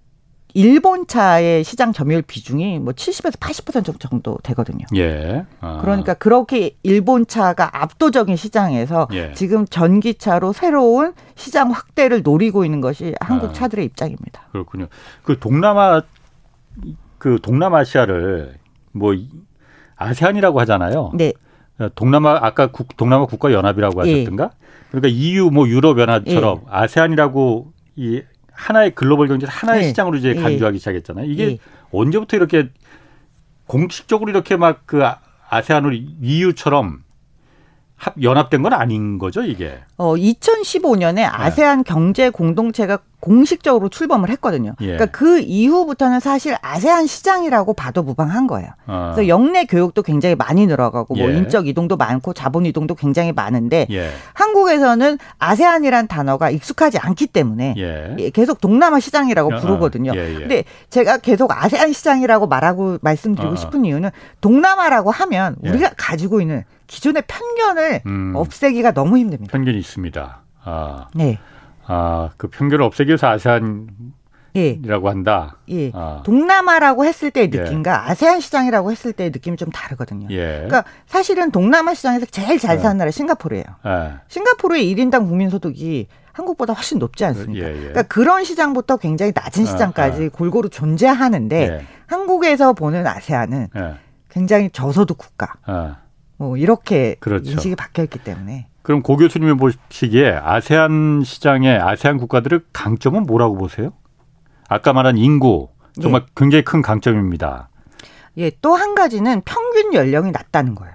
일본 차의 시장 점유율 비중이 뭐 70에서 80% 정도 되거든요. 예. 아. 그러니까 그렇게 일본 차가 압도적인 시장에서 예. 지금 전기차로 새로운 시장 확대를 노리고 있는 것이 한국 아. 차들의 입장입니다. 그렇군요. 그 동남아 그 동남아시아를 뭐 아세안이라고 하잖아요. 네. 동남아 아까 국, 동남아 국가 연합이라고 예. 하셨던가? 그러니까 EU 뭐 유럽 연합처럼 예. 아세안이라고 이 하나의 글로벌 경제 하나의 네. 시장으로 이제 예. 간주하기 시작했잖아요. 이게 예. 언제부터 이렇게 공식적으로 이렇게 막 그 아세안으로 EU처럼 합 연합된 건 아닌 거죠, 이게. 어, 2015년에 아세안 네. 경제 공동체가 공식적으로 출범을 했거든요. 예. 그러니까 그 이후부터는 사실 아세안 시장이라고 봐도 무방한 거예요. 어. 그래서 영내 교육도 굉장히 많이 늘어가고 뭐 예. 뭐 인적 이동도 많고 자본 이동도 굉장히 많은데 예. 한국에서는 아세안이란 단어가 익숙하지 않기 때문에 예. 예 계속 동남아 시장이라고 어. 부르거든요. 예, 근데 제가 계속 아세안 시장이라고 말하고 말씀드리고 어. 싶은 이유는 동남아라고 하면 우리가 가지고 있는 기존의 편견을 음. 없애기가 너무 힘듭니다. 편견이 있습니다. 아. 네. 아, 그 편견을 없애기 위해서 아세안 이라고 한다. 예. 아. 동남아라고 했을 때의 예. 느낌과 예. 아세안 시장이라고 했을 때의 느낌이 좀 다르거든요. 예. 그러니까 사실은 동남아 시장에서 제일 잘 사는 예. 나라 싱가포르예요. 예. 싱가포르의 1인당 국민 소득이 한국보다 훨씬 높지 않습니까? 예, 그러니까 그런 시장부터 굉장히 낮은 시장까지 아, 골고루 존재하는데 한국에서 보는 아세안은 굉장히 저소득 국가. 뭐 이렇게 그렇죠. 인식이 바뀌어 있기 때문에. 그럼 고 교수님이 보시기에 아세안 시장의 아세안 국가들의 강점은 뭐라고 보세요? 아까 말한 인구 정말 예. 굉장히 큰 강점입니다. 예, 또 한 가지는 평균 연령이 낮다는 거예요.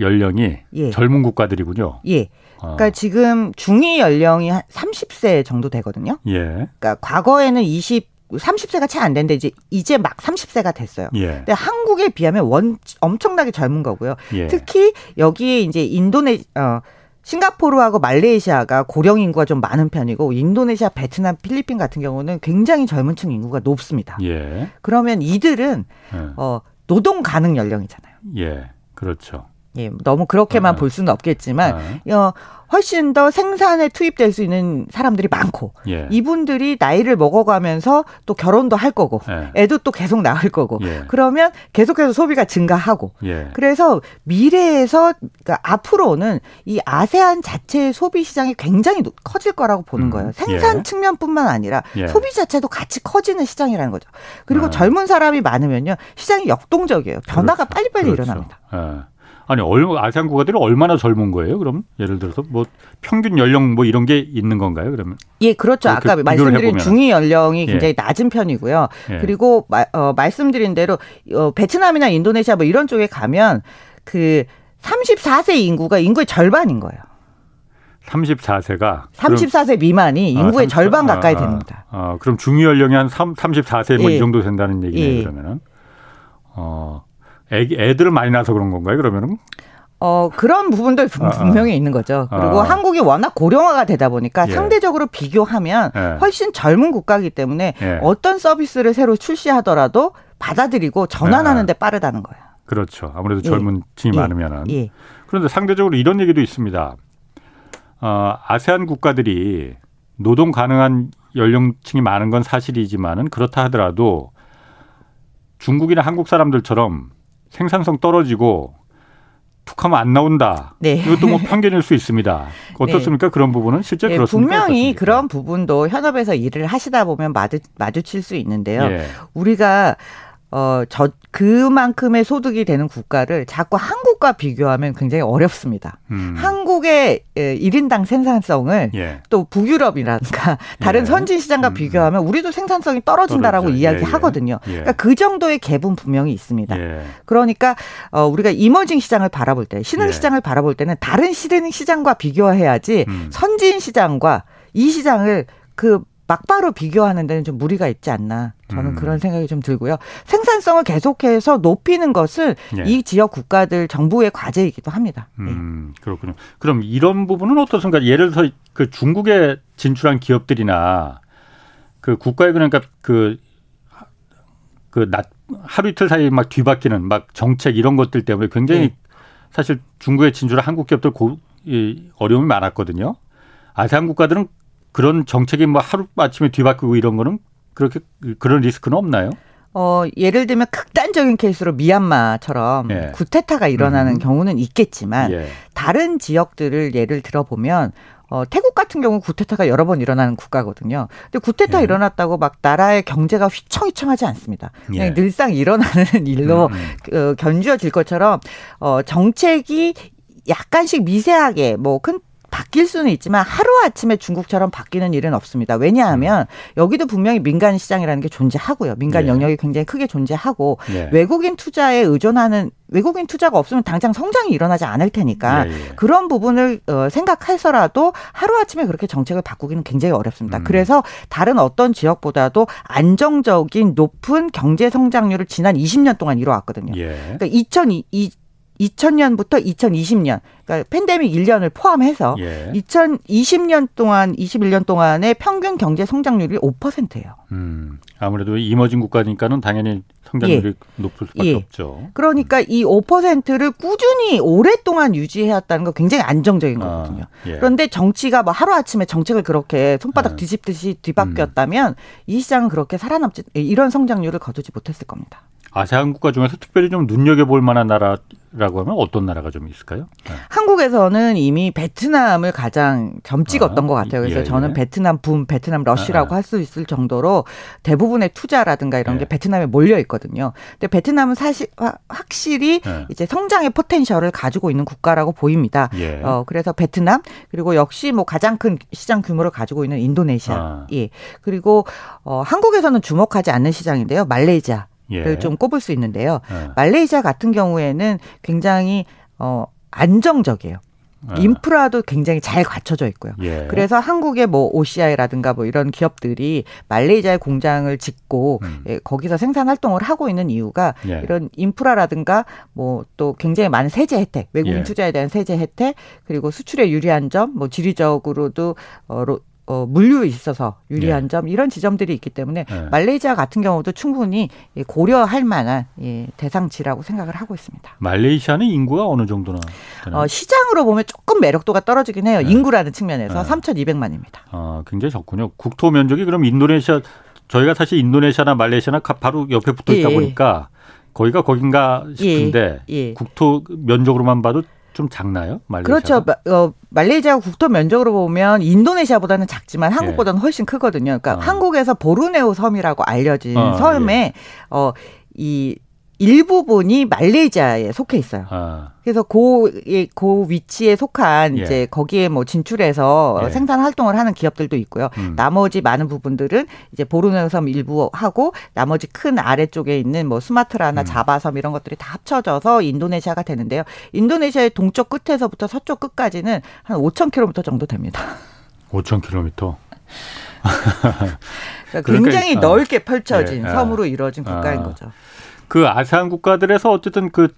연령이 예. 젊은 국가들이군요. 예. 그러니까 어. 지금 중위 연령이 한 30세 정도 되거든요. 예. 그러니까 과거에는 20 30세가 채안 됐는데 이제 이제 막 30세가 됐어요. 예. 근데 한국에 비하면 원 엄청나게 젊은 거고요. 예. 특히 여기에 이제 인도네 어 싱가포르하고 말레이시아가 고령 인구가 좀 많은 편이고 인도네시아, 베트남, 필리핀 같은 경우는 굉장히 젊은 층 인구가 높습니다. 예. 그러면 이들은 예. 어 노동 가능 연령이잖아요. 예. 그렇죠. 예, 너무 그렇게만 어. 볼 수는 없겠지만 어. 어, 훨씬 더 생산에 투입될 수 있는 사람들이 많고 예. 이분들이 나이를 먹어가면서 또 결혼도 할 거고 예. 애도 또 계속 낳을 거고 예. 그러면 계속해서 소비가 증가하고 예. 그래서 미래에서 그러니까 앞으로는 이 아세안 자체의 소비 시장이 굉장히 커질 거라고 보는 음. 거예요. 생산 예. 측면뿐만 아니라 예. 소비 자체도 같이 커지는 시장이라는 거죠. 그리고 아. 젊은 사람이 많으면요 시장이 역동적이에요. 변화가 그렇죠. 빨리빨리 그렇죠. 일어납니다. 아. 아니 얼마 아세안 국가들이 얼마나 젊은 거예요? 그럼 예를 들어서 뭐 평균 연령 뭐 이런 게 있는 건가요? 그러면 예 그렇죠. 아까 말씀드린 중위 연령이 예. 굉장히 예. 낮은 편이고요. 예. 그리고 마, 어, 말씀드린 대로 어, 베트남이나 인도네시아 뭐 이런 쪽에 가면 그 34세 인구가 인구의 절반인 거예요. 34세가 34세 미만이 아, 인구의 아, 30, 절반 가까이 아, 됩니다. 아, 그럼 중위 연령이 한 3, 34세 뭐이 예. 정도 된다는 얘기네요. 예. 그러면은 어. 애기, 애들을 많이 낳아서 그런 건가요, 그러면은? 어, 그런 부분도 아, 아. 분명히 아, 있는 거죠. 그리고 아. 한국이 워낙 고령화가 되다 보니까 예. 상대적으로 비교하면 예. 훨씬 젊은 국가이기 때문에 예. 어떤 서비스를 새로 출시하더라도 받아들이고 전환하는 데 예. 빠르다는 거예요. 그렇죠. 아무래도 예. 젊은 층이 많으면은. 그런데 상대적으로 이런 얘기도 있습니다. 어, 아세안 국가들이 노동 가능한 연령층이 많은 건 사실이지만은 그렇다 하더라도 중국이나 한국 사람들처럼 생산성 떨어지고 툭하면 안 나온다. 네. 이것도 뭐 편견일 수 있습니다. 어떻습니까? 네. 그런 부분은 실제 네, 그렇습니까? 분명히 어떻습니까? 그런 부분도 현업에서 일을 하시다 보면 마주, 마주칠 수 있는데요. 예. 우리가 어, 저, 그만큼의 소득이 되는 국가를 자꾸 한국과 비교하면 굉장히 어렵습니다. 음. 한국의 1인당 생산성을 예. 또 북유럽이라든가 다른 예. 선진 시장과 음. 비교하면 우리도 생산성이 떨어진다라고 떨어져. 이야기 예, 예. 하거든요. 예. 그러니까 그 정도의 갭은 분명히 있습니다. 예. 그러니까 어, 우리가 이머징 시장을 바라볼 때, 신흥 시장을 바라볼 때는 다른 신흥 시장과 비교해야지 음. 선진 시장과 이 시장을 그 막바로 비교하는 데는 좀 무리가 있지 않나. 저는 음. 그런 생각이 좀 들고요. 생산성을 계속해서 높이는 것은 예. 이 지역 국가들 정부의 과제이기도 합니다. 음, 예. 그렇군요. 그럼 이런 부분은 어떻습니까? 예를 들어서 그 중국에 진출한 기업들이나 그 국가의 그러니까 그 그 낮 하루 이틀 사이에 막 뒤바뀌는 막 정책 이런 것들 때문에 굉장히 예. 사실 중국에 진출한 한국 기업들 고, 이, 어려움이 많았거든요. 아세안 국가들은 그런 정책이 뭐 하루 아침에 뒤바뀌고 이런 거는 그렇게 그런 리스크는 없나요? 어, 예를 들면 극단적인 케이스로 미얀마처럼 예. 구테타가 일어나는 음. 경우는 있겠지만 예. 다른 지역들을 예를 들어보면 어, 태국 같은 경우 구테타가 여러 번 일어나는 국가거든요. 근데 구테타 예. 일어났다고 막 나라의 경제가 휘청휘청하지 않습니다. 그냥 예. 늘상 일어나는 일로 음, 음. 어, 견주어질 것처럼 어, 정책이 약간씩 미세하게 뭐큰 바뀔 수는 있지만 하루아침에 중국처럼 바뀌는 일은 없습니다. 왜냐하면 여기도 분명히 민간 시장이라는 게 존재하고요. 민간 예. 영역이 굉장히 크게 존재하고 예. 외국인 투자에 의존하는 외국인 투자가 없으면 당장 성장이 일어나지 않을 테니까 예, 예. 그런 부분을 어, 생각해서라도 하루아침에 그렇게 정책을 바꾸기는 굉장히 어렵습니다. 음. 그래서 다른 어떤 지역보다도 안정적인 높은 경제 성장률을 지난 20년 동안 이뤄왔거든요. 예. 그러니까 2002 2000년부터 2020년, 그러니까 팬데믹 1년을 포함해서 예. 2020년 동안, 21년 동안의 평균 경제 성장률이 5%예요. 음, 아무래도 이머징 국가니까는 당연히 성장률이 예. 높을 수밖에 예. 없죠. 그러니까 이 5%를 꾸준히 오랫동안 유지해왔다는 거 굉장히 안정적인 아, 거거든요. 예. 그런데 정치가 뭐 하루 아침에 정책을 그렇게 손바닥 예. 뒤집듯이 뒤바뀌었다면 음. 이 시장은 그렇게 살아남지, 이런 성장률을 거두지 못했을 겁니다. 아세안 국가 중에서 특별히 좀 눈여겨볼 만한 나라 라고 하면 어떤 나라가 좀 있을까요? 네. 한국에서는 이미 베트남을 가장 점 찍었던 아, 것 같아요. 그래서 예, 저는 예. 베트남 붐, 베트남 러쉬라고 아, 아. 할수 있을 정도로 대부분의 투자라든가 이런 예. 게 베트남에 몰려 있거든요. 근데 베트남은 사실 확실히 예. 이제 성장의 포텐셜을 가지고 있는 국가라고 보입니다. 예. 어, 그래서 베트남 그리고 역시 뭐 가장 큰 시장 규모를 가지고 있는 인도네시아. 아. 예. 그리고 어, 한국에서는 주목하지 않는 시장인데요. 말레이시아. 예. 좀 꼽을 수 있는데요. 예. 말레이시아 같은 경우에는 굉장히 어 안정적이에요. 예. 인프라도 굉장히 잘 갖춰져 있고요. 예. 그래서 한국의 뭐 OCI라든가 뭐 이런 기업들이 말레이시아에 공장을 짓고 음. 예, 거기서 생산 활동을 하고 있는 이유가 예. 이런 인프라라든가 뭐 또 굉장히 많은 세제 혜택, 외국인 예. 투자에 대한 세제 혜택, 그리고 수출에 유리한 점, 뭐 지리적으로도 어, 어, 물류에 있어서 유리한 예. 점 이런 지점들이 있기 때문에 예. 말레이시아 같은 경우도 충분히 고려할 만한 예, 대상지라고 생각을 하고 있습니다. 말레이시아는 인구가 어느 정도나 어, 시장으로 보면 조금 매력도가 떨어지긴 해요. 예. 인구라는 측면에서 3,200만입니다. 아, 굉장히 적군요. 국토 면적이 그럼 인도네시아 저희가 사실 인도네시아나 말레이시아나 바로 옆에 붙어 있다 예. 보니까 거기가 거긴가 싶은데 예. 국토 면적으로만 봐도 좀 작나요? 말레이시아? 그렇죠. 어, 말레이시아 국토 면적으로 보면 인도네시아보다는 작지만 한국보다는 예. 훨씬 크거든요. 그러니까 어. 한국에서 보르네오 섬이라고 알려진 어, 섬에 예. 어, 이 일부분이 말레이시아에 속해 있어요. 아. 그래서 그, 그 위치에 속한 예. 이제 거기에 뭐 진출해서 예. 생산 활동을 하는 기업들도 있고요. 음. 나머지 많은 부분들은 이제 보르네오섬 일부 하고 나머지 큰 아래쪽에 있는 뭐 수마트라나 음. 자바섬 이런 것들이 다 합쳐져서 인도네시아가 되는데요. 인도네시아의 동쪽 끝에서부터 서쪽 끝까지는 한 5,000km 정도 됩니다. 5,000km. 그러니까 굉장히 그러니까, 넓게 펼쳐진 예. 섬으로 이루어진 국가인 아. 거죠. 그 아세안 국가들에서 어쨌든 그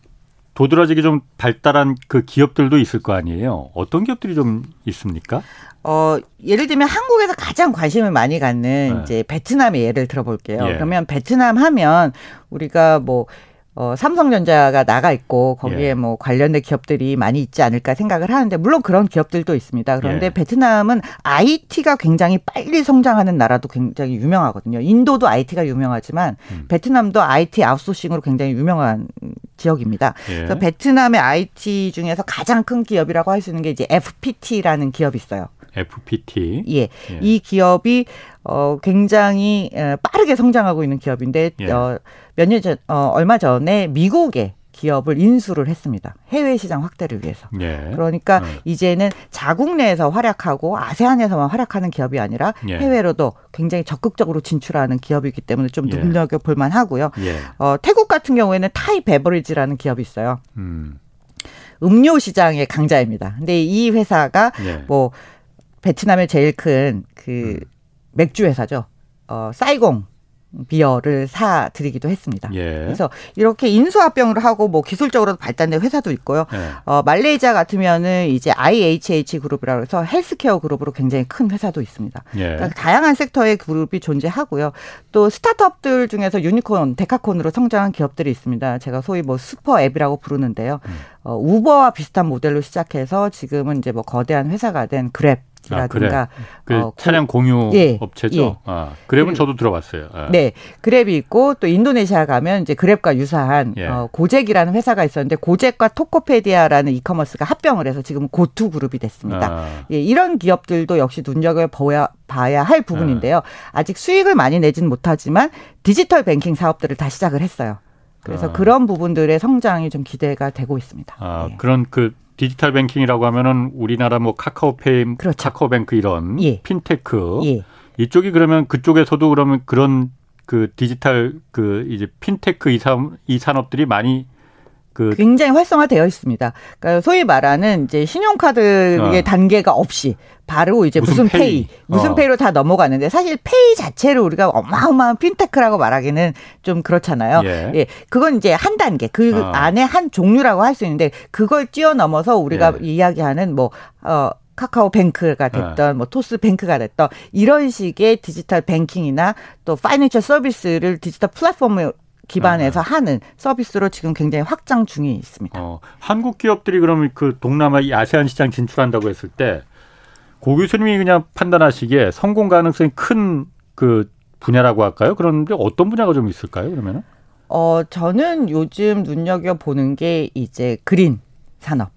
도드라지게 좀 발달한 그 기업들도 있을 거 아니에요. 어떤 기업들이 좀 있습니까? 어, 예를 들면 한국에서 가장 관심을 많이 갖는 네. 이제 베트남의 예를 들어볼게요. 예. 그러면 베트남 하면 우리가 뭐 어, 삼성전자가 나가 있고 거기에 예. 뭐 관련된 기업들이 많이 있지 않을까 생각을 하는데 물론 그런 기업들도 있습니다. 그런데 예. 베트남은 IT가 굉장히 빨리 성장하는 나라도 굉장히 유명하거든요. 인도도 IT가 유명하지만 음. 베트남도 IT 아웃소싱으로 굉장히 유명한 지역입니다. 예. 그래서 베트남의 IT 중에서 가장 큰 기업이라고 할 수 있는 게 이제 FPT라는 기업이 있어요. FPT. 예. 예. 이 기업이 어 굉장히 빠르게 성장하고 있는 기업인데 예. 어 몇 년 전, 어 얼마 전에 미국에 기업을 인수를 했습니다. 해외 시장 확대를 위해서. 예. 그러니까 음. 이제는 자국 내에서 활약하고 아세안에서만 활약하는 기업이 아니라 예. 해외로도 굉장히 적극적으로 진출하는 기업이기 때문에 좀 예. 눈여겨 볼 만하고요. 예. 어, 태국 같은 경우에는 타이 베버리지라는 기업이 있어요. 음. 음료 시장의 강자입니다. 근데 이 회사가 예. 뭐 베트남의 제일 큰 그 음. 맥주 회사죠. 어, 사이공 비어를 사들이기도 했습니다. 예. 그래서 이렇게 인수합병을 하고 뭐 기술적으로 발달된 회사도 있고요. 예. 어, 말레이시아 같으면은 이제 IHH 그룹이라고 해서 헬스케어 그룹으로 굉장히 큰 회사도 있습니다. 예. 그러니까 다양한 섹터의 그룹이 존재하고요. 또 스타트업들 중에서 유니콘, 데카콘으로 성장한 기업들이 있습니다. 제가 소위 뭐 슈퍼 앱이라고 부르는데요. 음. 어, 우버와 비슷한 모델로 시작해서 지금은 이제 뭐 거대한 회사가 된 그랩 아, 그래. 그 어, 차량 공유 예, 업체죠. 예. 아, 그랩은 저도 들어봤어요. 아. 네, 그랩이 있고 또 인도네시아 가면 이제 그랩과 유사한 예. 어, 고잭이라는 회사가 있었는데 고잭과 토코페디아라는 e-commerce가 합병을 해서 지금 고투 그룹이 됐습니다. 아. 예, 이런 기업들도 역시 눈여겨 보야 봐야 할 부분인데요. 아. 아직 수익을 많이 내지는 못하지만 디지털 뱅킹 사업들을 다 시작을 했어요. 그래서 아. 그런 부분들의 성장이 좀 기대가 되고 있습니다. 아, 네. 그런 그 디지털 뱅킹이라고 하면은 우리나라 뭐 카카오페이, 그렇죠. 카카오뱅크 이런 예. 핀테크 예. 이쪽이 그러면 그쪽에서도 그러면 그런 그 디지털 그 이제 핀테크 이, 산, 이 산업들이 많이 그 굉장히 활성화되어 있습니다. 그러니까 소위 말하는 이제 신용카드의 어. 단계가 없이 바로 이제 무슨, 무슨 페이, 페이 무슨 어. 페이로 다 넘어가는데 사실 페이 자체를 우리가 어마어마한 핀테크라고 말하기는 좀 그렇잖아요. 예. 예. 그건 이제 한 단계 그 어. 안에 한 종류라고 할 수 있는데 그걸 뛰어넘어서 우리가 예. 이야기하는 뭐 어. 카카오 뱅크가 됐던 네. 뭐 토스 뱅크가 됐던 이런 식의 디지털 뱅킹이나 또 파이낸셜 서비스를 디지털 플랫폼을 기반에서 네. 하는 서비스로 지금 굉장히 확장 중에 있습니다. 어, 한국 기업들이 그러면 그 동남아 아세안 시장 진출한다고 했을 때 고 교수님이 그냥 판단하시기에 성공 가능성이 큰 그 분야라고 할까요? 그런데 어떤 분야가 좀 있을까요? 그러면은? 어, 저는 요즘 눈여겨 보는 게 이제 그린 산업.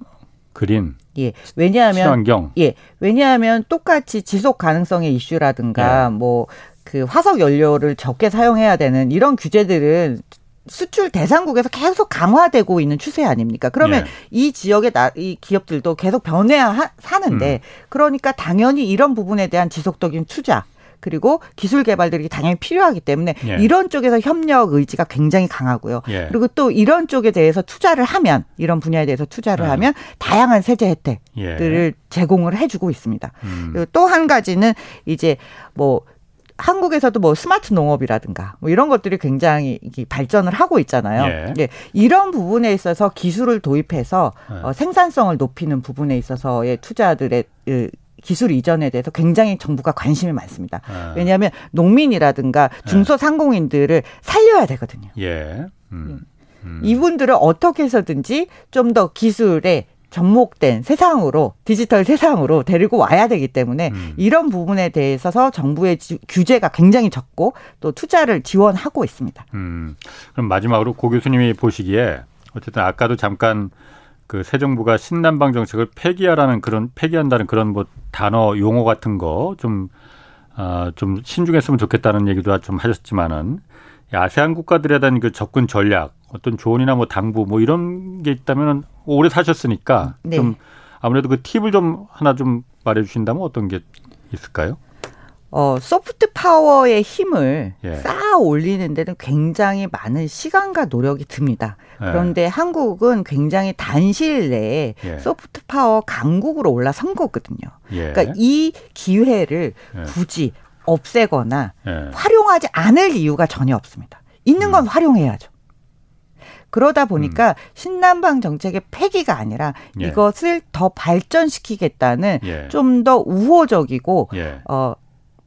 그린. 예. 왜냐하면 친환경. 예. 왜냐하면 똑같이 지속 가능성의 이슈라든가 예. 뭐 그 화석 연료를 적게 사용해야 되는 이런 규제들은 수출 대상국에서 계속 강화되고 있는 추세 아닙니까? 그러면 예. 이 지역의 나, 이 기업들도 계속 변해야 사는데 음. 그러니까 당연히 이런 부분에 대한 지속적인 투자 그리고 기술 개발들이 당연히 필요하기 때문에 예. 이런 쪽에서 협력 의지가 굉장히 강하고요. 예. 그리고 또 이런 쪽에 대해서 투자를 하면 이런 분야에 대해서 투자를 음. 하면 다양한 세제 혜택들을 예. 제공을 해주고 있습니다. 음. 또 한 가지는 이제 뭐 한국에서도 뭐 스마트 농업이라든가 뭐 이런 것들이 굉장히 발전을 하고 있잖아요. 예. 예. 이런 부분에 있어서 기술을 도입해서 예. 어, 생산성을 높이는 부분에 있어서의 투자들의 기술 이전에 대해서 굉장히 정부가 관심이 많습니다. 아. 왜냐하면 농민이라든가 네. 중소상공인들을 살려야 되거든요. 예. 음. 음. 이분들을 어떻게 해서든지 좀 더 기술에 접목된 세상으로 디지털 세상으로 데리고 와야 되기 때문에 음. 이런 부분에 대해서 정부의 지, 규제가 굉장히 적고 또 투자를 지원하고 있습니다. 음. 그럼 마지막으로 고 교수님이 보시기에 어쨌든 아까도 잠깐 그 새 정부가 신남방 정책을 폐기하라는 그런 폐기한다는 그런 뭐 단어 용어 같은 거좀어좀 아, 좀 신중했으면 좋겠다는 얘기도 좀 하셨지만은 아세안 국가들에 대한 그 접근 전략 어떤 조언이나 뭐 당부 뭐 이런 게 있다면은 오래 사셨으니까 네. 좀 아무래도 그 팁을 좀 하나 좀 말해 주신다면 어떤 게 있을까요? 어, 소프트 파워의 힘을 예. 쌓아 올리는 데는 굉장히 많은 시간과 노력이 듭니다. 예. 그런데 한국은 굉장히 단시일 내에 예. 소프트 파워 강국으로 올라선 거거든요. 예. 그러니까 이 기회를 예. 굳이 없애거나 예. 활용하지 않을 이유가 전혀 없습니다. 있는 건 음. 활용해야죠. 그러다 보니까 음. 신남방 정책의 폐기가 아니라 예. 이것을 더 발전시키겠다는 예. 좀더 우호적이고 예. 어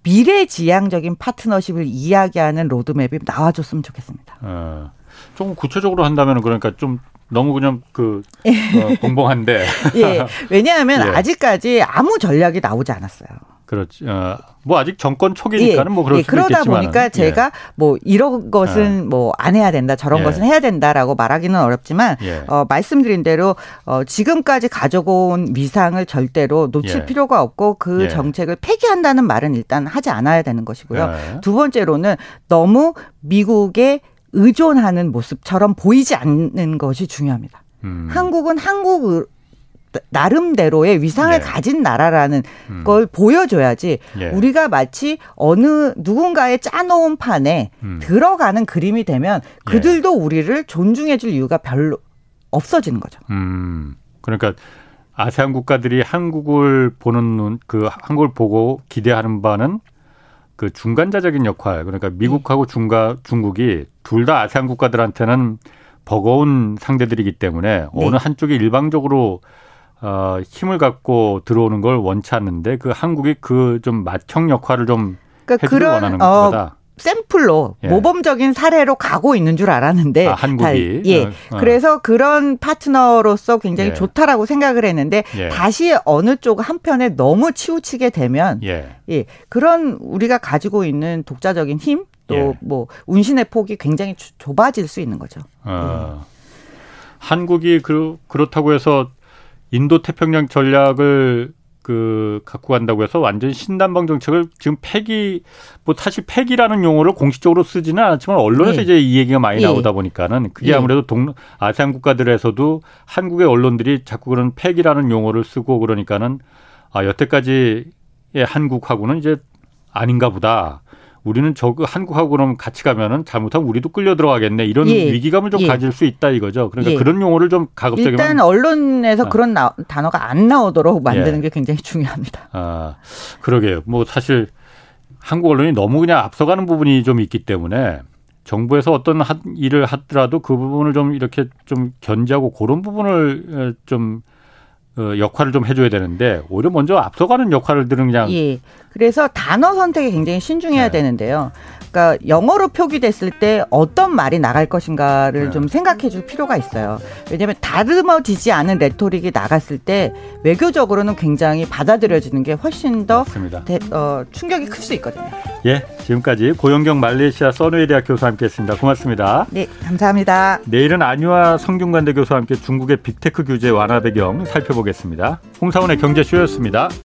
미래지향적인 파트너십을 이야기하는 로드맵이 나와줬으면 좋겠습니다. 어, 좀 구체적으로 한다면 그러니까 좀 너무 그냥 그 어, 봉봉한데. 예. 왜냐하면 예. 아직까지 아무 전략이 나오지 않았어요. 그렇지. 어, 뭐 아직 정권 초기니까는 예, 뭐 그럴 예, 그러다 있겠지만 보니까 제가 예. 뭐 이런 것은 예. 뭐안 해야 된다, 저런 예. 것은 해야 된다라고 말하기는 어렵지만 예. 어, 말씀드린 대로 어, 지금까지 가져온 위상을 절대로 놓칠 필요가 없고 그 정책을 폐기한다는 말은 일단 하지 않아야 되는 것이고요. 두 번째로는 너무 미국에 의존하는 모습처럼 보이지 않는 것이 중요합니다. 음. 한국은 한국 나름대로의 위상을 네. 가진 나라라는 음. 걸 보여줘야지 예. 우리가 마치 어느 누군가의 짜놓은 판에 음. 들어가는 그림이 되면 예. 그들도 예. 우리를 존중해줄 이유가 별로 없어지는 거죠. 음. 그러니까 아세안 국가들이 한국을 보는 눈, 그 한국을 보고 기대하는 바는 그 중간자적인 역할, 그러니까 미국하고 중가 중국이 둘 다 아세안 국가들한테는 버거운 상대들이기 때문에 네. 어느 한쪽이 일방적으로 어, 힘을 갖고 들어오는 걸 원치 않는데 그 한국이 그 좀 맏형 역할을 좀 그러니까 해주길 그런, 원하는 어, 거다. 샘플로 예. 모범적인 사례로 가고 있는 줄 알았는데 아, 한국이 다, 예 어, 어. 그래서 그런 파트너로서 굉장히 예. 좋다라고 생각을 했는데 예. 다시 어느 쪽 한편에 너무 치우치게 되면 예. 예 그런 우리가 가지고 있는 독자적인 힘 또뭐 예. 운신의 폭이 굉장히 좁아질 수 있는 거죠. 어. 한국이 그 그렇다고 해서 인도 태평양 전략을 그 갖고 간다고 해서 완전 신남방 정책을 지금 폐기 뭐 사실 폐기라는 용어를 공식적으로 쓰지는 않았지만 언론에서 예. 이제 이 얘기가 많이 예. 나오다 보니까는 그게 예. 아무래도 동 아세안 국가들에서도 한국의 언론들이 자꾸 그런 폐기라는 용어를 쓰고 그러니까는 아 여태까지의 한국하고는 이제 아닌가 보다. 우리는 저그 한국하고 그럼 같이 가면은 잘못하면 우리도 끌려 들어가겠네 이런 예. 위기감을 좀 예. 가질 수 있다 이거죠. 그러니까 예. 그런 용어를 좀 가급적이면 일단 언론에서 아. 그런 나, 단어가 안 나오도록 만드는 예. 게 굉장히 중요합니다. 아 그러게요. 뭐 사실 한국 언론이 너무 그냥 앞서가는 부분이 좀 있기 때문에 정부에서 어떤 일을 하더라도 그 부분을 좀 이렇게 좀 견제하고 그런 부분을 좀 어, 역할을 좀 해줘야 되는데 오히려 먼저 앞서가는 역할들은 그냥 예. 그래서 단어 선택이 굉장히 신중해야 네. 되는데요. 그러니까 영어로 표기됐을 때 어떤 말이 나갈 것인가를 네. 좀 생각해 줄 필요가 있어요. 왜냐하면 다듬어지지 않은 레토릭이 나갔을 때 외교적으로는 굉장히 받아들여지는 게 훨씬 더 대, 어, 충격이 클 수 있거든요. 예, 지금까지 고영경 말레이시아 선웨이 대학 교수와 함께했습니다. 고맙습니다. 네, 감사합니다. 내일은 안유화 성균관대 교수와 함께 중국의 빅테크 규제 완화 배경 살펴보겠습니다. 홍사훈의 경제쇼였습니다.